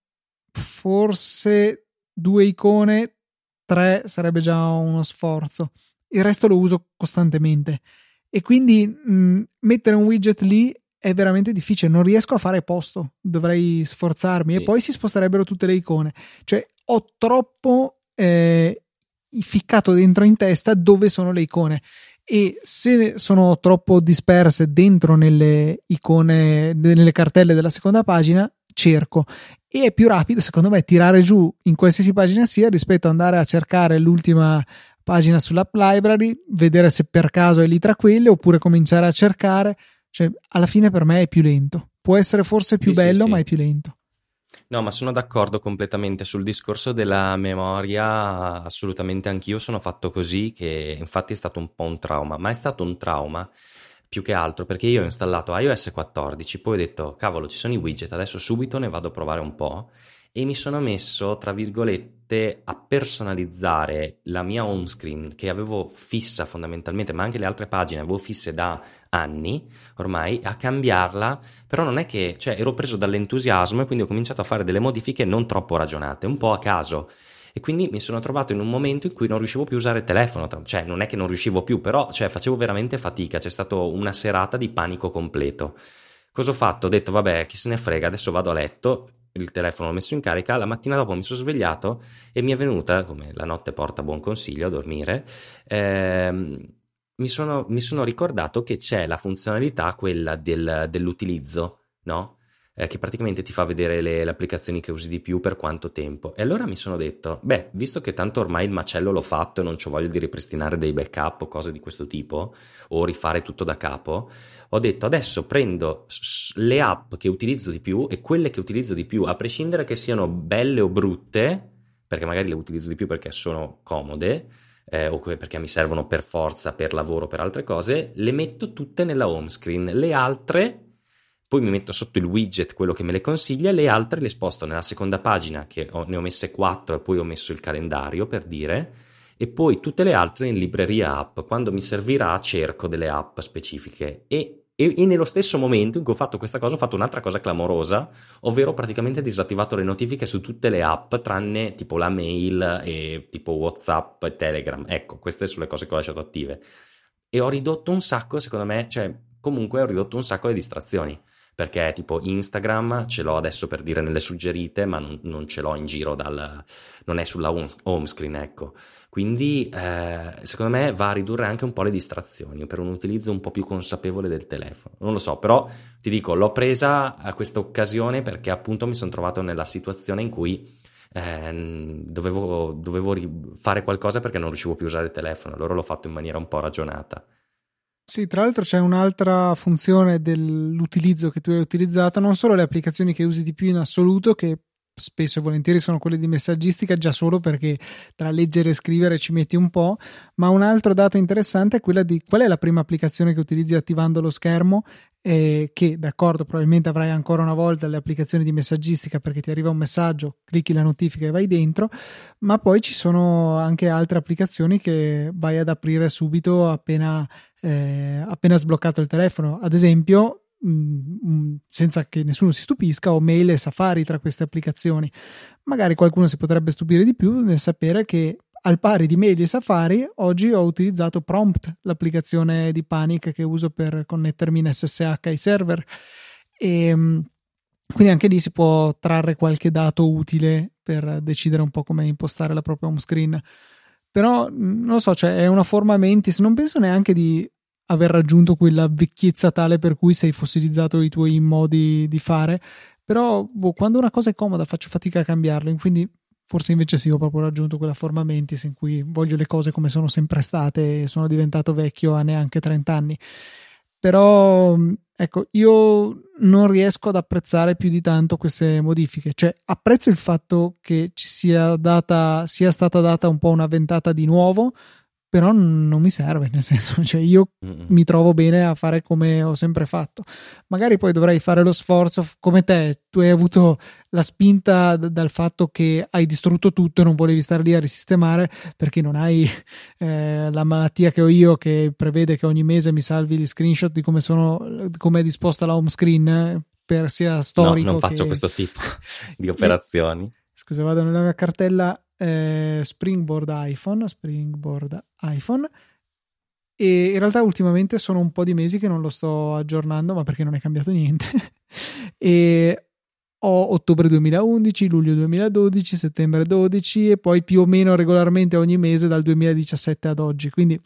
forse due icone, tre sarebbe già uno sforzo. Il resto lo uso costantemente e quindi mh, mettere un widget lì è veramente difficile, non riesco a fare posto, dovrei sforzarmi sì. e poi si sposterebbero tutte le icone. Cioè, ho troppo eh, ficcato dentro in testa dove sono le icone e se sono troppo disperse dentro nelle icone, nelle cartelle della seconda pagina, cerco e è più rapido secondo me tirare giù in qualsiasi pagina sia rispetto ad andare a cercare l'ultima pagina sull'app library, vedere se per caso è lì tra quelle oppure cominciare a cercare, cioè alla fine per me è più lento. Può essere forse più sì, bello, sì, sì. ma è più lento. No, ma sono d'accordo completamente sul discorso della memoria, assolutamente anch'io sono fatto così, che infatti è stato un po' un trauma, ma è stato un trauma più che altro perché io ho installato iOS 14, poi ho detto cavolo ci sono i widget, adesso subito ne vado a provare un po' e mi sono messo, tra virgolette, a personalizzare la mia home screen che avevo fissa fondamentalmente, ma anche le altre pagine avevo fisse da anni ormai, a cambiarla, però non è che, cioè ero preso dall'entusiasmo e quindi ho cominciato a fare delle modifiche non troppo ragionate, un po' a caso. E quindi mi sono trovato in un momento in cui non riuscivo più a usare il telefono, cioè non è che non riuscivo più, però cioè, facevo veramente fatica, c'è stata una serata di panico completo. Cosa ho fatto? Ho detto, vabbè, chi se ne frega, adesso vado a letto, il telefono l'ho messo in carica, la mattina dopo mi sono svegliato e mi è venuta, come la notte porta buon consiglio a dormire, ehm, mi, sono, mi, sono, ricordato che c'è la funzionalità quella del, dell'utilizzo, no? Eh, che praticamente ti fa vedere le, le, applicazioni che usi di più per quanto tempo. E allora mi sono detto, beh, visto che tanto ormai il macello l'ho fatto e non ho voglia di ripristinare dei backup o cose di questo tipo, o rifare tutto da capo, ho detto adesso prendo le app che utilizzo di più e quelle che utilizzo di più, a prescindere che siano belle o brutte, perché magari le utilizzo di più perché sono comode, eh, o perché mi servono per forza, per lavoro, per altre cose, le metto tutte nella home screen. Le altre, poi mi metto sotto il widget quello che me le consiglia, le altre le sposto nella seconda pagina, che ho, ne ho messe quattro e poi ho messo il calendario per dire, e poi tutte le altre in libreria app. Quando mi servirà cerco delle app specifiche e E, e, nello stesso momento in cui ho fatto questa cosa ho fatto un'altra cosa clamorosa, ovvero praticamente disattivato le notifiche su tutte le app, tranne tipo la mail e tipo Whatsapp e Telegram. Ecco, queste sono le cose che ho lasciato attive. E ho ridotto un sacco, secondo me, cioè comunque ho ridotto un sacco le distrazioni. Perché tipo Instagram ce l'ho adesso per dire nelle suggerite, ma non, non ce l'ho in giro dal... non è sulla home screen, ecco. Quindi eh, secondo me va a ridurre anche un po' le distrazioni per un utilizzo un po' più consapevole del telefono. Non lo so, però ti dico, l'ho presa a questa occasione perché appunto mi sono trovato nella situazione in cui eh, dovevo, dovevo fare qualcosa perché non riuscivo più a usare il telefono, allora l'ho fatto in maniera un po' ragionata. Sì, tra l'altro c'è un'altra funzione dell'utilizzo che tu hai utilizzato, non solo le applicazioni che usi di più in assoluto, che spesso e volentieri sono quelle di messaggistica già solo perché tra leggere e scrivere ci metti un po', ma un altro dato interessante è quella di qual è la prima applicazione che utilizzi attivando lo schermo eh, che d'accordo probabilmente avrai ancora una volta le applicazioni di messaggistica perché ti arriva un messaggio, clicchi la notifica e vai dentro, ma poi ci sono anche altre applicazioni che vai ad aprire subito appena, eh, appena sbloccato il telefono, ad esempio Mm, mm, senza che nessuno si stupisca, ho mail e Safari tra queste applicazioni. Magari qualcuno si potrebbe stupire di più nel sapere che al pari di mail e Safari, oggi ho utilizzato Prompt, l'applicazione di Panic che uso per connettermi in SSH ai server. E mm, quindi anche lì si può trarre qualche dato utile per decidere un po' come impostare la propria home screen. Però non lo so, cioè è una forma mentis, non penso neanche di aver raggiunto quella vecchiezza tale per cui sei fossilizzato i tuoi modi di fare. Però boh, quando una cosa è comoda faccio fatica a cambiarla, quindi forse invece sì, ho proprio raggiunto quella forma mentis in cui voglio le cose come sono sempre state e sono diventato vecchio a neanche 30 anni. Però ecco, io non riesco ad apprezzare più di tanto queste modifiche. Cioè, apprezzo il fatto che ci sia, data, sia stata data un po' una ventata di nuovo, però non mi serve, nel senso, cioè io mm-hmm. mi trovo bene a fare come ho sempre fatto. Magari poi dovrei fare lo sforzo come te, tu hai avuto la spinta d- dal fatto che hai distrutto tutto e non volevi stare lì a risistemare perché non hai eh, la malattia che ho io che prevede che ogni mese mi salvi gli screenshot di come sono come è disposta la home screen per sia storico. No, non faccio che... questo tipo di operazioni. Scusa, vado nella mia cartella eh, Springboard iPhone, Springboard iPhone e in realtà ultimamente sono un po' di mesi che non lo sto aggiornando, ma perché non è cambiato niente. e ho ottobre 2011, luglio 2012, settembre 12 e poi più o meno regolarmente ogni mese dal 2017 ad oggi. Quindi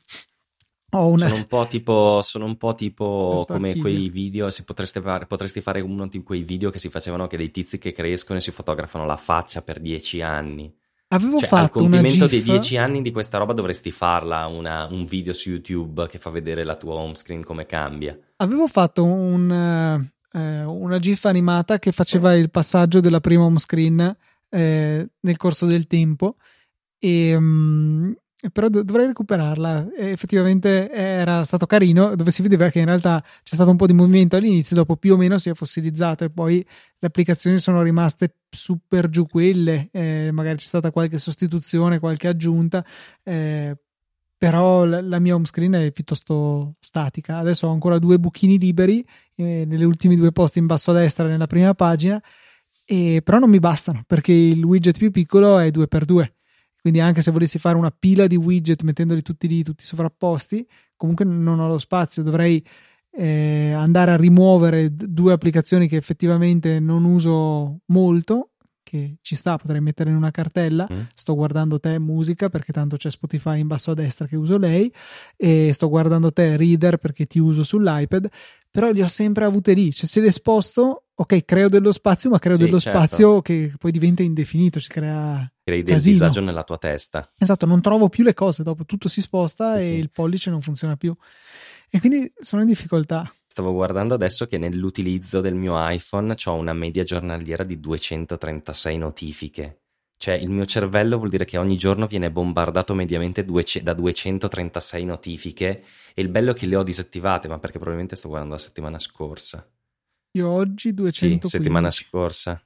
ho una... Sono un po' tipo, sono un po tipo come quei video, potreste fare, potresti fare uno di quei video che si facevano che dei tizi che crescono e si fotografano la faccia per dieci anni. Avevo cioè, fatto al compimento dei dieci anni di questa roba dovresti farla una, un video su YouTube che fa vedere la tua home screen come cambia. Avevo fatto un, eh, una GIF animata che faceva il passaggio della prima home screen eh, nel corso del tempo e, um, però dovrei recuperarla. effettivamente era stato carino, dove si vedeva che in realtà c'è stato un po' di movimento all'inizio, dopo più o meno si è fossilizzato e poi le applicazioni sono rimaste super giù quelle, eh, magari c'è stata qualche sostituzione, qualche aggiunta. Eh, però la, mia home screen è piuttosto statica. Adesso ho ancora due buchini liberi eh, nelle ultime due posti in basso a destra nella prima pagina, e, però non mi bastano perché il widget più piccolo è 2x2 quindi anche se volessi fare una pila di widget mettendoli tutti lì, tutti sovrapposti, comunque non ho lo spazio, dovrei eh, andare a rimuovere due applicazioni che effettivamente non uso molto che ci sta, potrei mettere in una cartella. Mm. Sto guardando te musica perché tanto c'è Spotify in basso a destra che uso lei e sto guardando te reader perché ti uso sull'iPad, però li ho sempre avute lì, cioè se le sposto, ok, creo dello spazio, ma creo sì, dello certo. spazio che poi diventa indefinito, si crea crei del casino. disagio nella tua testa. Esatto, non trovo più le cose, dopo tutto si sposta sì, e sì. il pollice non funziona più. E quindi sono in difficoltà. Stavo guardando adesso che nell'utilizzo del mio iPhone ho una media giornaliera di 236 notifiche. Cioè il mio cervello vuol dire che ogni giorno viene bombardato mediamente da 236 notifiche e il bello è che le ho disattivate, ma perché probabilmente sto guardando la settimana scorsa. Io oggi 215. Sì, settimana scorsa.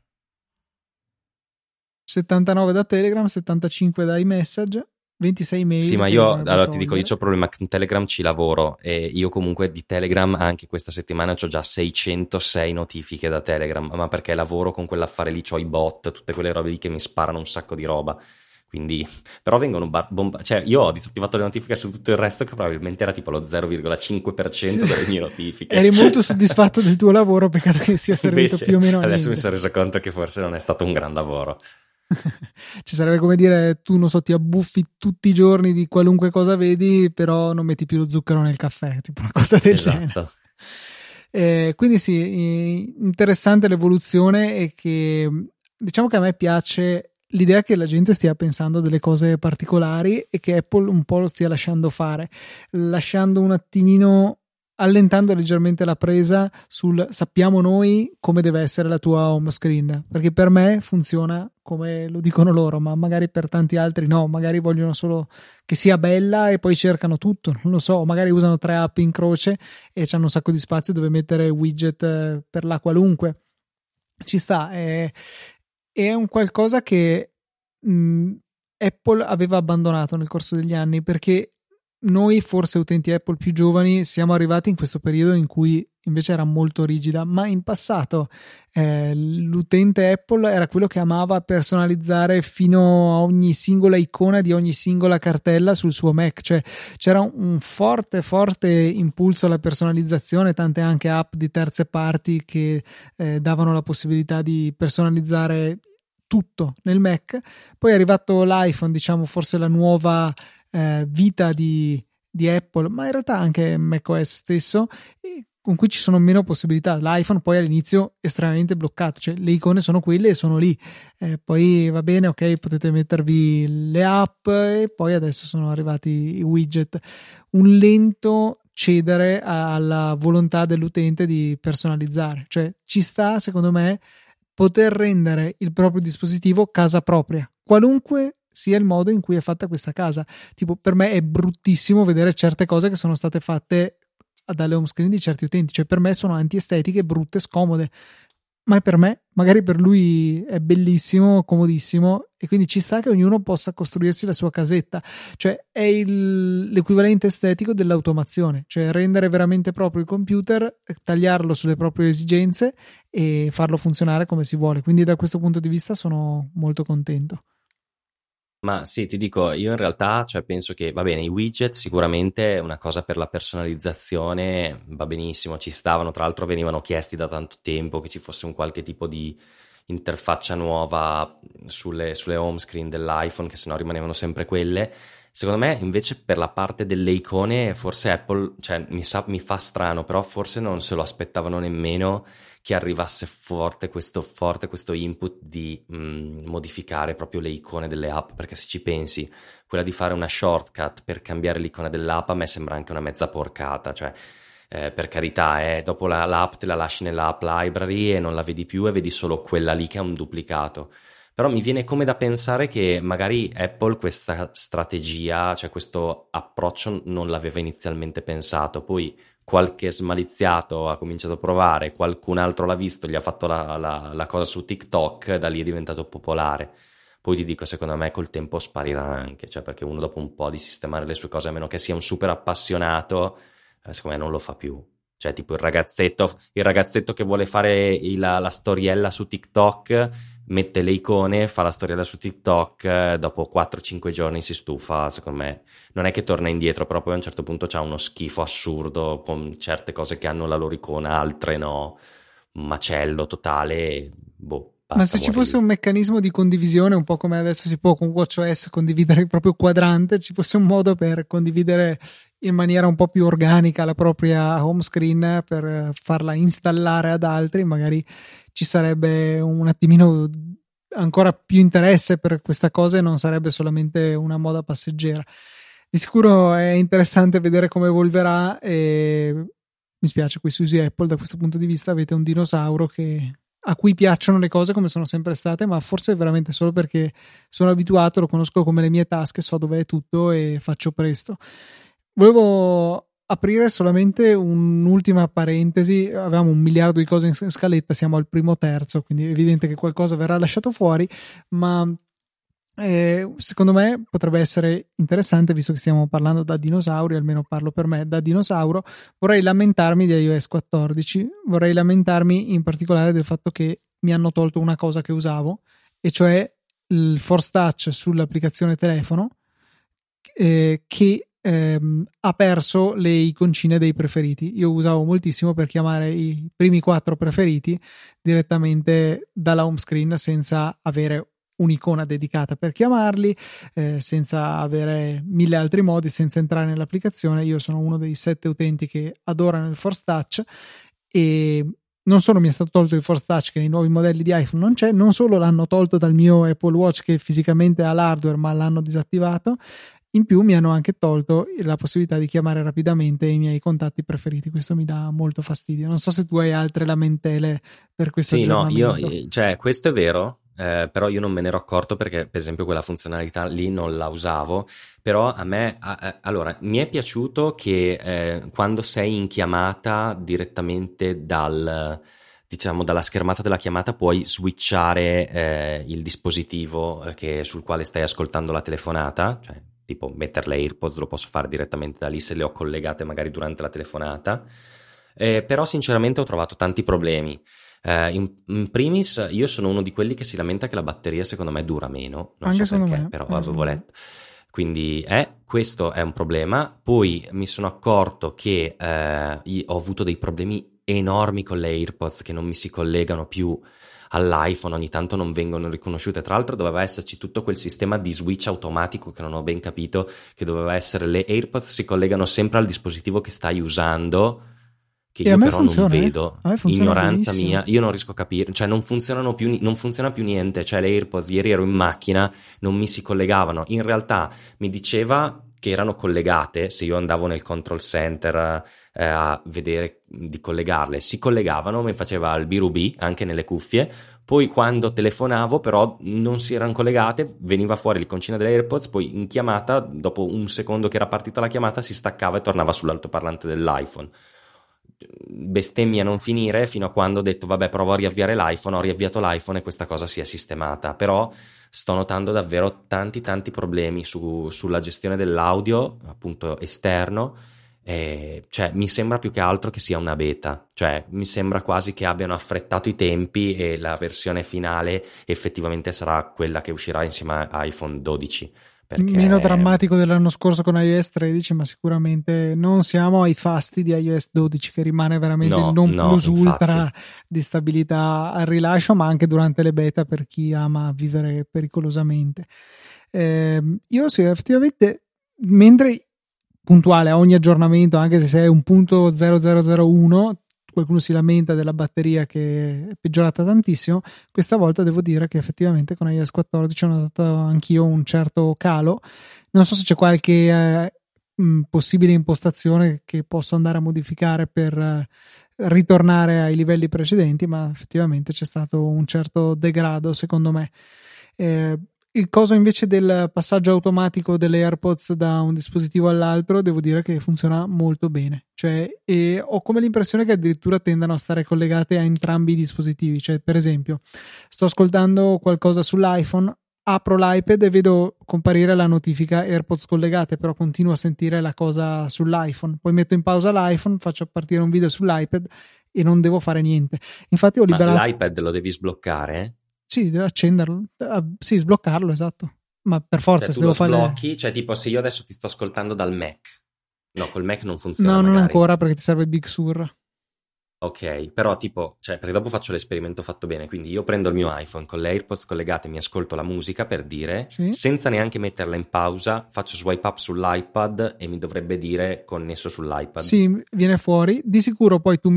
79 da Telegram, 75 da iMessage 26 mail. Sì, ma io allora ti dico, io ho il problema con Telegram ci lavoro e io comunque di Telegram anche questa settimana ho già 606 notifiche da Telegram, ma perché lavoro con quell'affare lì, ho i bot, tutte quelle robe lì che mi sparano un sacco di roba. Quindi, però vengono bar- bomba- cioè io ho disattivato le notifiche su tutto il resto che probabilmente era tipo lo 0,5% sì. delle mie notifiche. Eri molto soddisfatto del tuo lavoro, peccato che sia servito Invece, più o meno a Adesso niente. mi sono reso conto che forse non è stato un gran lavoro. Ci sarebbe come dire, tu non so, ti abbuffi tutti i giorni di qualunque cosa vedi, però non metti più lo zucchero nel caffè, tipo una cosa del esatto. genere. Eh, quindi sì, interessante l'evoluzione e che diciamo che a me piace l'idea che la gente stia pensando delle cose particolari e che Apple un po' lo stia lasciando fare, lasciando un attimino allentando leggermente la presa sul sappiamo noi come deve essere la tua home screen perché per me funziona come lo dicono loro ma magari per tanti altri no magari vogliono solo che sia bella e poi cercano tutto non lo so magari usano tre app in croce e hanno un sacco di spazio dove mettere widget eh, per la qualunque. Ci sta è, è un qualcosa che mh, Apple aveva abbandonato nel corso degli anni perché noi, forse utenti Apple più giovani, siamo arrivati in questo periodo in cui invece era molto rigida, ma in passato eh, l'utente Apple era quello che amava personalizzare fino a ogni singola icona di ogni singola cartella sul suo Mac, cioè c'era un forte, forte impulso alla personalizzazione, tante anche app di terze parti che eh, davano la possibilità di personalizzare tutto nel Mac. Poi è arrivato l'iPhone, diciamo forse la nuova eh, vita di, di, Apple, ma in realtà anche macOS stesso, con cui ci sono meno possibilità. L'iPhone poi all'inizio estremamente bloccato, cioè le icone sono quelle e sono lì. Eh, poi va bene, ok, potete mettervi le app e poi adesso sono arrivati i widget. Un lento cedere alla volontà dell'utente di personalizzare, cioè ci sta, secondo me, poter rendere il proprio dispositivo casa propria, qualunque sia il modo in cui è fatta questa casa. Tipo, per me è bruttissimo vedere certe cose che sono state fatte dalle home screen di certi utenti. Cioè, per me sono antiestetiche, brutte, scomode. Ma è per me, magari per lui è bellissimo, comodissimo, e quindi ci sta che ognuno possa costruirsi la sua casetta. Cioè, è il, l'equivalente estetico dell'automazione, cioè rendere veramente proprio il computer, tagliarlo sulle proprie esigenze e farlo funzionare come si vuole. Quindi, da questo punto di vista, sono molto contento. Ma sì, ti dico, io in realtà cioè, penso che va bene, i widget sicuramente una cosa per la personalizzazione va benissimo, ci stavano, tra l'altro venivano chiesti da tanto tempo che ci fosse un qualche tipo di interfaccia nuova sulle, sulle home screen dell'iPhone, che sennò rimanevano sempre quelle. Secondo me, invece, per la parte delle icone, forse Apple, cioè, mi, sa, mi fa strano, però forse non se lo aspettavano nemmeno che arrivasse forte questo, forte questo input di mh, mm, modificare proprio le icone delle app, perché se ci pensi, quella di fare una shortcut per cambiare l'icona dell'app a me sembra anche una mezza porcata, cioè eh, per carità, eh, dopo la, l'app te la lasci nella app library e non la vedi più e vedi solo quella lì che è un duplicato. Però mi viene come da pensare che magari Apple questa strategia, cioè questo approccio non l'aveva inizialmente pensato, poi qualche smaliziato ha cominciato a provare, qualcun altro l'ha visto, gli ha fatto la, la, la cosa su TikTok, da lì è diventato popolare. Poi ti dico, secondo me col tempo sparirà anche, cioè perché uno dopo un po' di sistemare le sue cose, a meno che sia un super appassionato, eh, secondo me non lo fa più. Cioè, tipo il ragazzetto, il ragazzetto che vuole fare la, la storiella su TikTok mette le icone, fa la storiella su TikTok, dopo 4-5 giorni si stufa, secondo me. Non è che torna indietro, però poi a un certo punto c'ha uno schifo assurdo con certe cose che hanno la loro icona, altre no. Un macello totale, boh. Ma se ci fosse un meccanismo di condivisione, un po' come adesso si può con WatchOS condividere il proprio quadrante, ci fosse un modo per condividere in maniera un po' più organica la propria home screen per farla installare ad altri, magari ci sarebbe un attimino ancora più interesse per questa cosa e non sarebbe solamente una moda passeggera. Di sicuro è interessante vedere come evolverà e mi spiace qui su Easy Apple da questo punto di vista avete un dinosauro che, a cui piacciono le cose come sono sempre state, ma forse veramente solo perché sono abituato, lo conosco come le mie tasche, so dove è tutto e faccio presto. Volevo aprire solamente un'ultima parentesi. Avevamo un miliardo di cose in scaletta, siamo al primo terzo, quindi è evidente che qualcosa verrà lasciato fuori, ma eh, secondo me potrebbe essere interessante, visto che stiamo parlando da dinosauri, almeno parlo per me da dinosauro. Vorrei lamentarmi di iOS 14, vorrei lamentarmi in particolare del fatto che mi hanno tolto una cosa che usavo, e cioè il Force Touch sull'applicazione telefono, eh, che ehm, ha perso le iconcine dei preferiti. Io usavo moltissimo per chiamare i primi quattro preferiti direttamente dalla home screen senza avere un'icona dedicata per chiamarli, eh, senza avere mille altri modi, senza entrare nell'applicazione. Io sono uno dei sette utenti che adorano il Force Touch e non solo mi è stato tolto il Force Touch che nei nuovi modelli di iPhone non c'è, non solo l'hanno tolto dal mio Apple Watch che fisicamente ha l'hardware ma l'hanno disattivato, in più mi hanno anche tolto la possibilità di chiamare rapidamente i miei contatti preferiti. Questo mi dà molto fastidio. Non so se tu hai altre lamentele per questo sì, no, io, cioè, questo è vero, eh, però io non me ne ero accorto perché per esempio quella funzionalità lì non la usavo, però a me, a, allora, mi è piaciuto che eh, quando sei in chiamata direttamente dal, diciamo, dalla schermata della chiamata puoi switchare eh, il dispositivo eh, che, sul quale stai ascoltando la telefonata, cioè tipo mettere le AirPods lo posso fare direttamente da lì se le ho collegate magari durante la telefonata, eh, però sinceramente ho trovato tanti problemi. Eh, in, in, primis, io sono uno di quelli che si lamenta che la batteria secondo me dura meno. Non Anche so perché, me. però avevo letto. Quindi eh, questo è un problema. Poi mi sono accorto che eh, ho avuto dei problemi enormi con le AirPods che non mi si collegano più all'iPhone, ogni tanto non vengono riconosciute. Tra l'altro doveva esserci tutto quel sistema di switch automatico che non ho ben capito, che doveva essere le AirPods si collegano sempre al dispositivo che stai usando che e io però funziona, non vedo. Eh? Ignoranza benissimo. mia, io non riesco a capire, cioè non funzionano più, non funziona più niente, cioè le AirPods, ieri ero in macchina, non mi si collegavano, in realtà mi diceva che erano collegate, se io andavo nel control center eh, a vedere di collegarle, si collegavano, mi faceva il B anche nelle cuffie, poi quando telefonavo però non si erano collegate, veniva fuori l'iconcina delle AirPods, poi in chiamata, dopo un secondo che era partita la chiamata, si staccava e tornava sull'altoparlante dell'iPhone. Bestemmia non finire fino a quando ho detto vabbè provo a riavviare l'iPhone, ho riavviato l'iPhone e questa cosa si è sistemata, però sto notando davvero tanti tanti problemi su, sulla gestione dell'audio appunto esterno e, cioè mi sembra più che altro che sia una beta, cioè mi sembra quasi che abbiano affrettato i tempi e la versione finale effettivamente sarà quella che uscirà insieme a iPhone 12 perché... Meno drammatico dell'anno scorso con iOS 13, ma sicuramente non siamo ai fasti di iOS 12, che rimane veramente no, il non no, plus infatti. ultra di stabilità al rilascio, ma anche durante le beta per chi ama vivere pericolosamente. Eh, io sì, effettivamente, mentre puntuale a ogni aggiornamento, anche se sei un punto 0001, qualcuno si lamenta della batteria che è peggiorata tantissimo, questa volta devo dire che effettivamente con iOS 14 ho notato anch'io un certo calo. Non so se c'è qualche eh, possibile impostazione che posso andare a modificare per eh, ritornare ai livelli precedenti, ma effettivamente c'è stato un certo degrado secondo me. Eh, il coso invece del passaggio automatico delle AirPods da un dispositivo all'altro, devo dire che funziona molto bene. Cioè, ho come l'impressione che addirittura tendano a stare collegate a entrambi i dispositivi. Cioè, per esempio, sto ascoltando qualcosa sull'iPhone, apro l'iPad e vedo comparire la notifica AirPods collegate, però continuo a sentire la cosa sull'iPhone. Poi metto in pausa l'iPhone, faccio partire un video sull'iPad e non devo fare niente. Infatti ho liberato... Ma l'iPad lo devi sbloccare? Sì, devo accenderlo. Sì, sbloccarlo, esatto. Ma per forza, cioè, se devo fare. Sblocchi, cioè, tipo, se io adesso ti sto ascoltando dal Mac. No, col Mac non funziona. No, magari. non ancora perché ti serve Big Sur. Ok, però tipo, cioè, perché dopo faccio l'esperimento fatto bene, quindi io prendo il mio iPhone con le AirPods collegate, mi ascolto la musica per dire, sì. senza neanche metterla in pausa, faccio swipe up sull'iPad e mi dovrebbe dire connesso sull'iPad. Sì, viene fuori. Di sicuro poi tu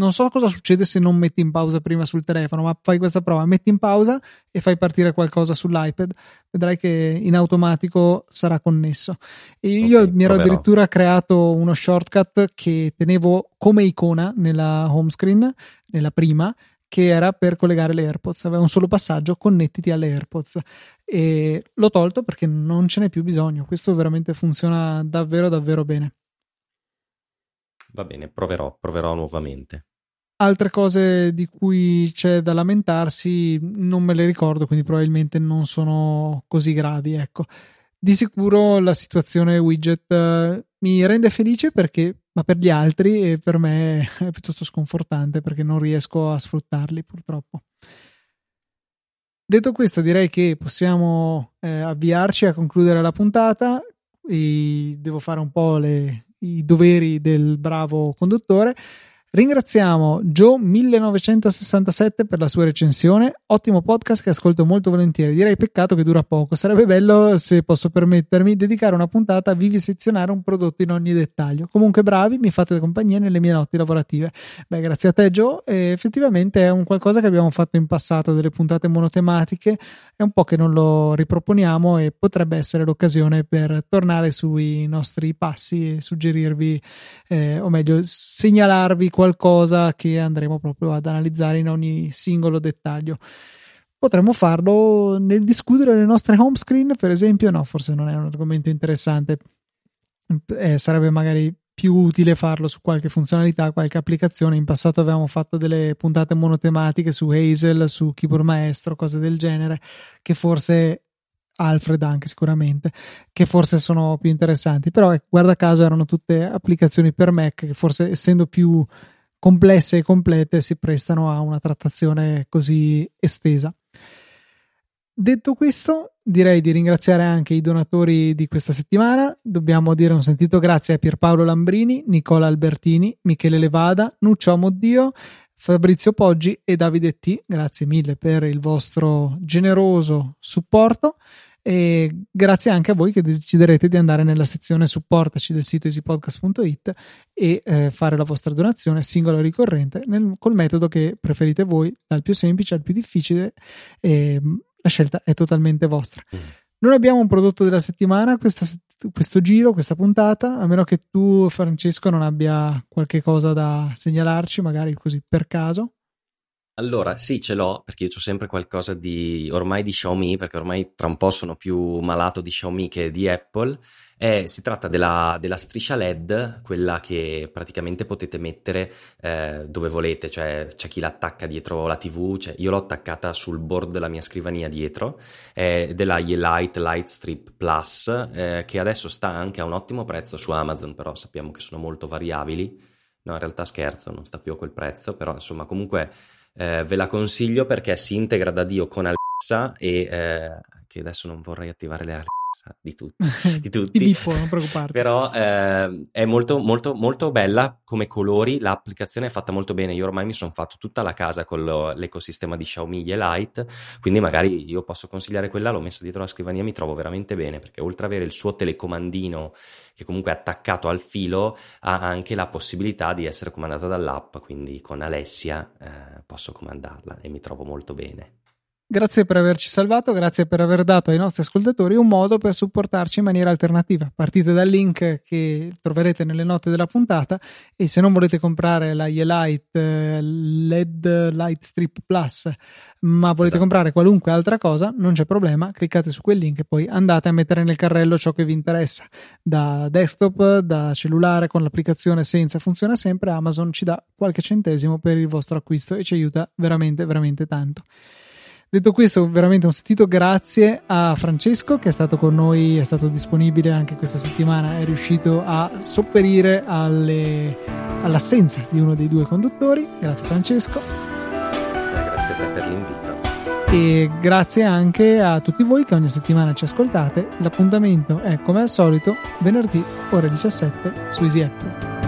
non so cosa succede se non metti in pausa prima sul telefono, ma fai questa prova, metti in pausa e fai partire qualcosa sull'iPad, vedrai che in automatico sarà connesso. E io okay, mi ero proverò. addirittura creato uno shortcut che tenevo come icona nella home screen, nella prima, che era per collegare le AirPods. Aveva un solo passaggio, connettiti alle AirPods. E l'ho tolto perché non ce n'è più bisogno. Questo veramente funziona davvero, davvero bene. Va bene, proverò, proverò nuovamente. Altre cose di cui c'è da lamentarsi non me le ricordo, quindi probabilmente non sono così gravi. Ecco. Di sicuro la situazione widget uh, mi rende felice perché, ma per gli altri e per me è piuttosto sconfortante perché non riesco a sfruttarli purtroppo. Detto questo, direi che possiamo eh, avviarci a concludere la puntata. E devo fare un po' le, i doveri del bravo conduttore. Ringraziamo Joe1967 per la sua recensione. Ottimo podcast che ascolto molto volentieri. Direi peccato che dura poco. Sarebbe bello, se posso permettermi, dedicare una puntata a vivisezionare un prodotto in ogni dettaglio. Comunque, bravi, mi fate compagnia nelle mie notti lavorative. Beh, grazie a te, Joe. E effettivamente è un qualcosa che abbiamo fatto in passato, delle puntate monotematiche. È un po' che non lo riproponiamo e potrebbe essere l'occasione per tornare sui nostri passi e suggerirvi, eh, o meglio, segnalarvi qualcosa che andremo proprio ad analizzare in ogni singolo dettaglio. Potremmo farlo nel discutere le nostre home screen, per esempio. No, forse non è un argomento interessante. Eh, sarebbe magari più utile farlo su qualche funzionalità, qualche applicazione. In passato avevamo fatto delle puntate monotematiche su Hazel, su Keyboard Maestro, cose del genere, che forse Alfred anche sicuramente, che forse sono più interessanti, però eh, guarda caso erano tutte applicazioni per Mac che forse essendo più complesse e complete si prestano a una trattazione così estesa. Detto questo, direi di ringraziare anche i donatori di questa settimana. Dobbiamo dire un sentito grazie a Pierpaolo Lambrini, Nicola Albertini, Michele Levada, Nuccio Amoddio, Fabrizio Poggi e Davide T. Grazie mille per il vostro generoso supporto. E grazie anche a voi che deciderete di andare nella sezione supportaci del sito easypodcast.it e eh, fare la vostra donazione singola o ricorrente nel, col metodo che preferite voi, dal più semplice al più difficile. E, la scelta è totalmente vostra. Mm. Non abbiamo un prodotto della settimana questa, questo giro, questa puntata, a meno che tu, Francesco, non abbia qualche cosa da segnalarci, magari così per caso. Allora, sì, ce l'ho perché io ho sempre qualcosa di ormai di Xiaomi, perché ormai tra un po' sono più malato di Xiaomi che di Apple. Eh, si tratta della, della, striscia LED, quella che praticamente potete mettere eh, dove volete, cioè c'è chi l'attacca dietro la TV, cioè, io l'ho attaccata sul board della mia scrivania dietro, eh, della Ye-Light Lightstrip Plus, eh, che adesso sta anche a un ottimo prezzo su Amazon, però sappiamo che sono molto variabili. No, in realtà scherzo, non sta più a quel prezzo, però insomma comunque eh, ve la consiglio perché si integra da Dio con Alexa e eh, che adesso non vorrei attivare le Alexa di tutti, di tutti. Ti biffo, non preoccuparti. Però eh, è molto, molto, molto bella come colori, l'applicazione è fatta molto bene, io ormai mi sono fatto tutta la casa con lo, l'ecosistema di Xiaomi e Lite, quindi magari io posso consigliare quella, l'ho messa dietro la scrivania, mi trovo veramente bene, perché oltre ad avere il suo telecomandino che comunque è attaccato al filo, ha anche la possibilità di essere comandata dall'app, quindi con Alessia eh, posso comandarla e mi trovo molto bene. Grazie per averci salvato, grazie per aver dato ai nostri ascoltatori un modo per supportarci in maniera alternativa. Partite dal link che troverete nelle note della puntata e se non volete comprare la Ye-Light eh, LED Light Strip Plus, ma volete esatto. comprare qualunque altra cosa, non c'è problema, cliccate su quel link e poi andate a mettere nel carrello ciò che vi interessa. Da desktop, da cellulare, con l'applicazione senza, funziona sempre, Amazon ci dà qualche centesimo per il vostro acquisto e ci aiuta veramente, veramente tanto. Detto questo, veramente un sentito grazie a Francesco che è stato con noi, è stato disponibile anche questa settimana, è riuscito a sopperire alle, all'assenza di uno dei due conduttori. Grazie Francesco. Grazie a te per l'invito. E grazie anche a tutti voi che ogni settimana ci ascoltate. L'appuntamento è come al solito venerdì ore 17 su Easy Apple.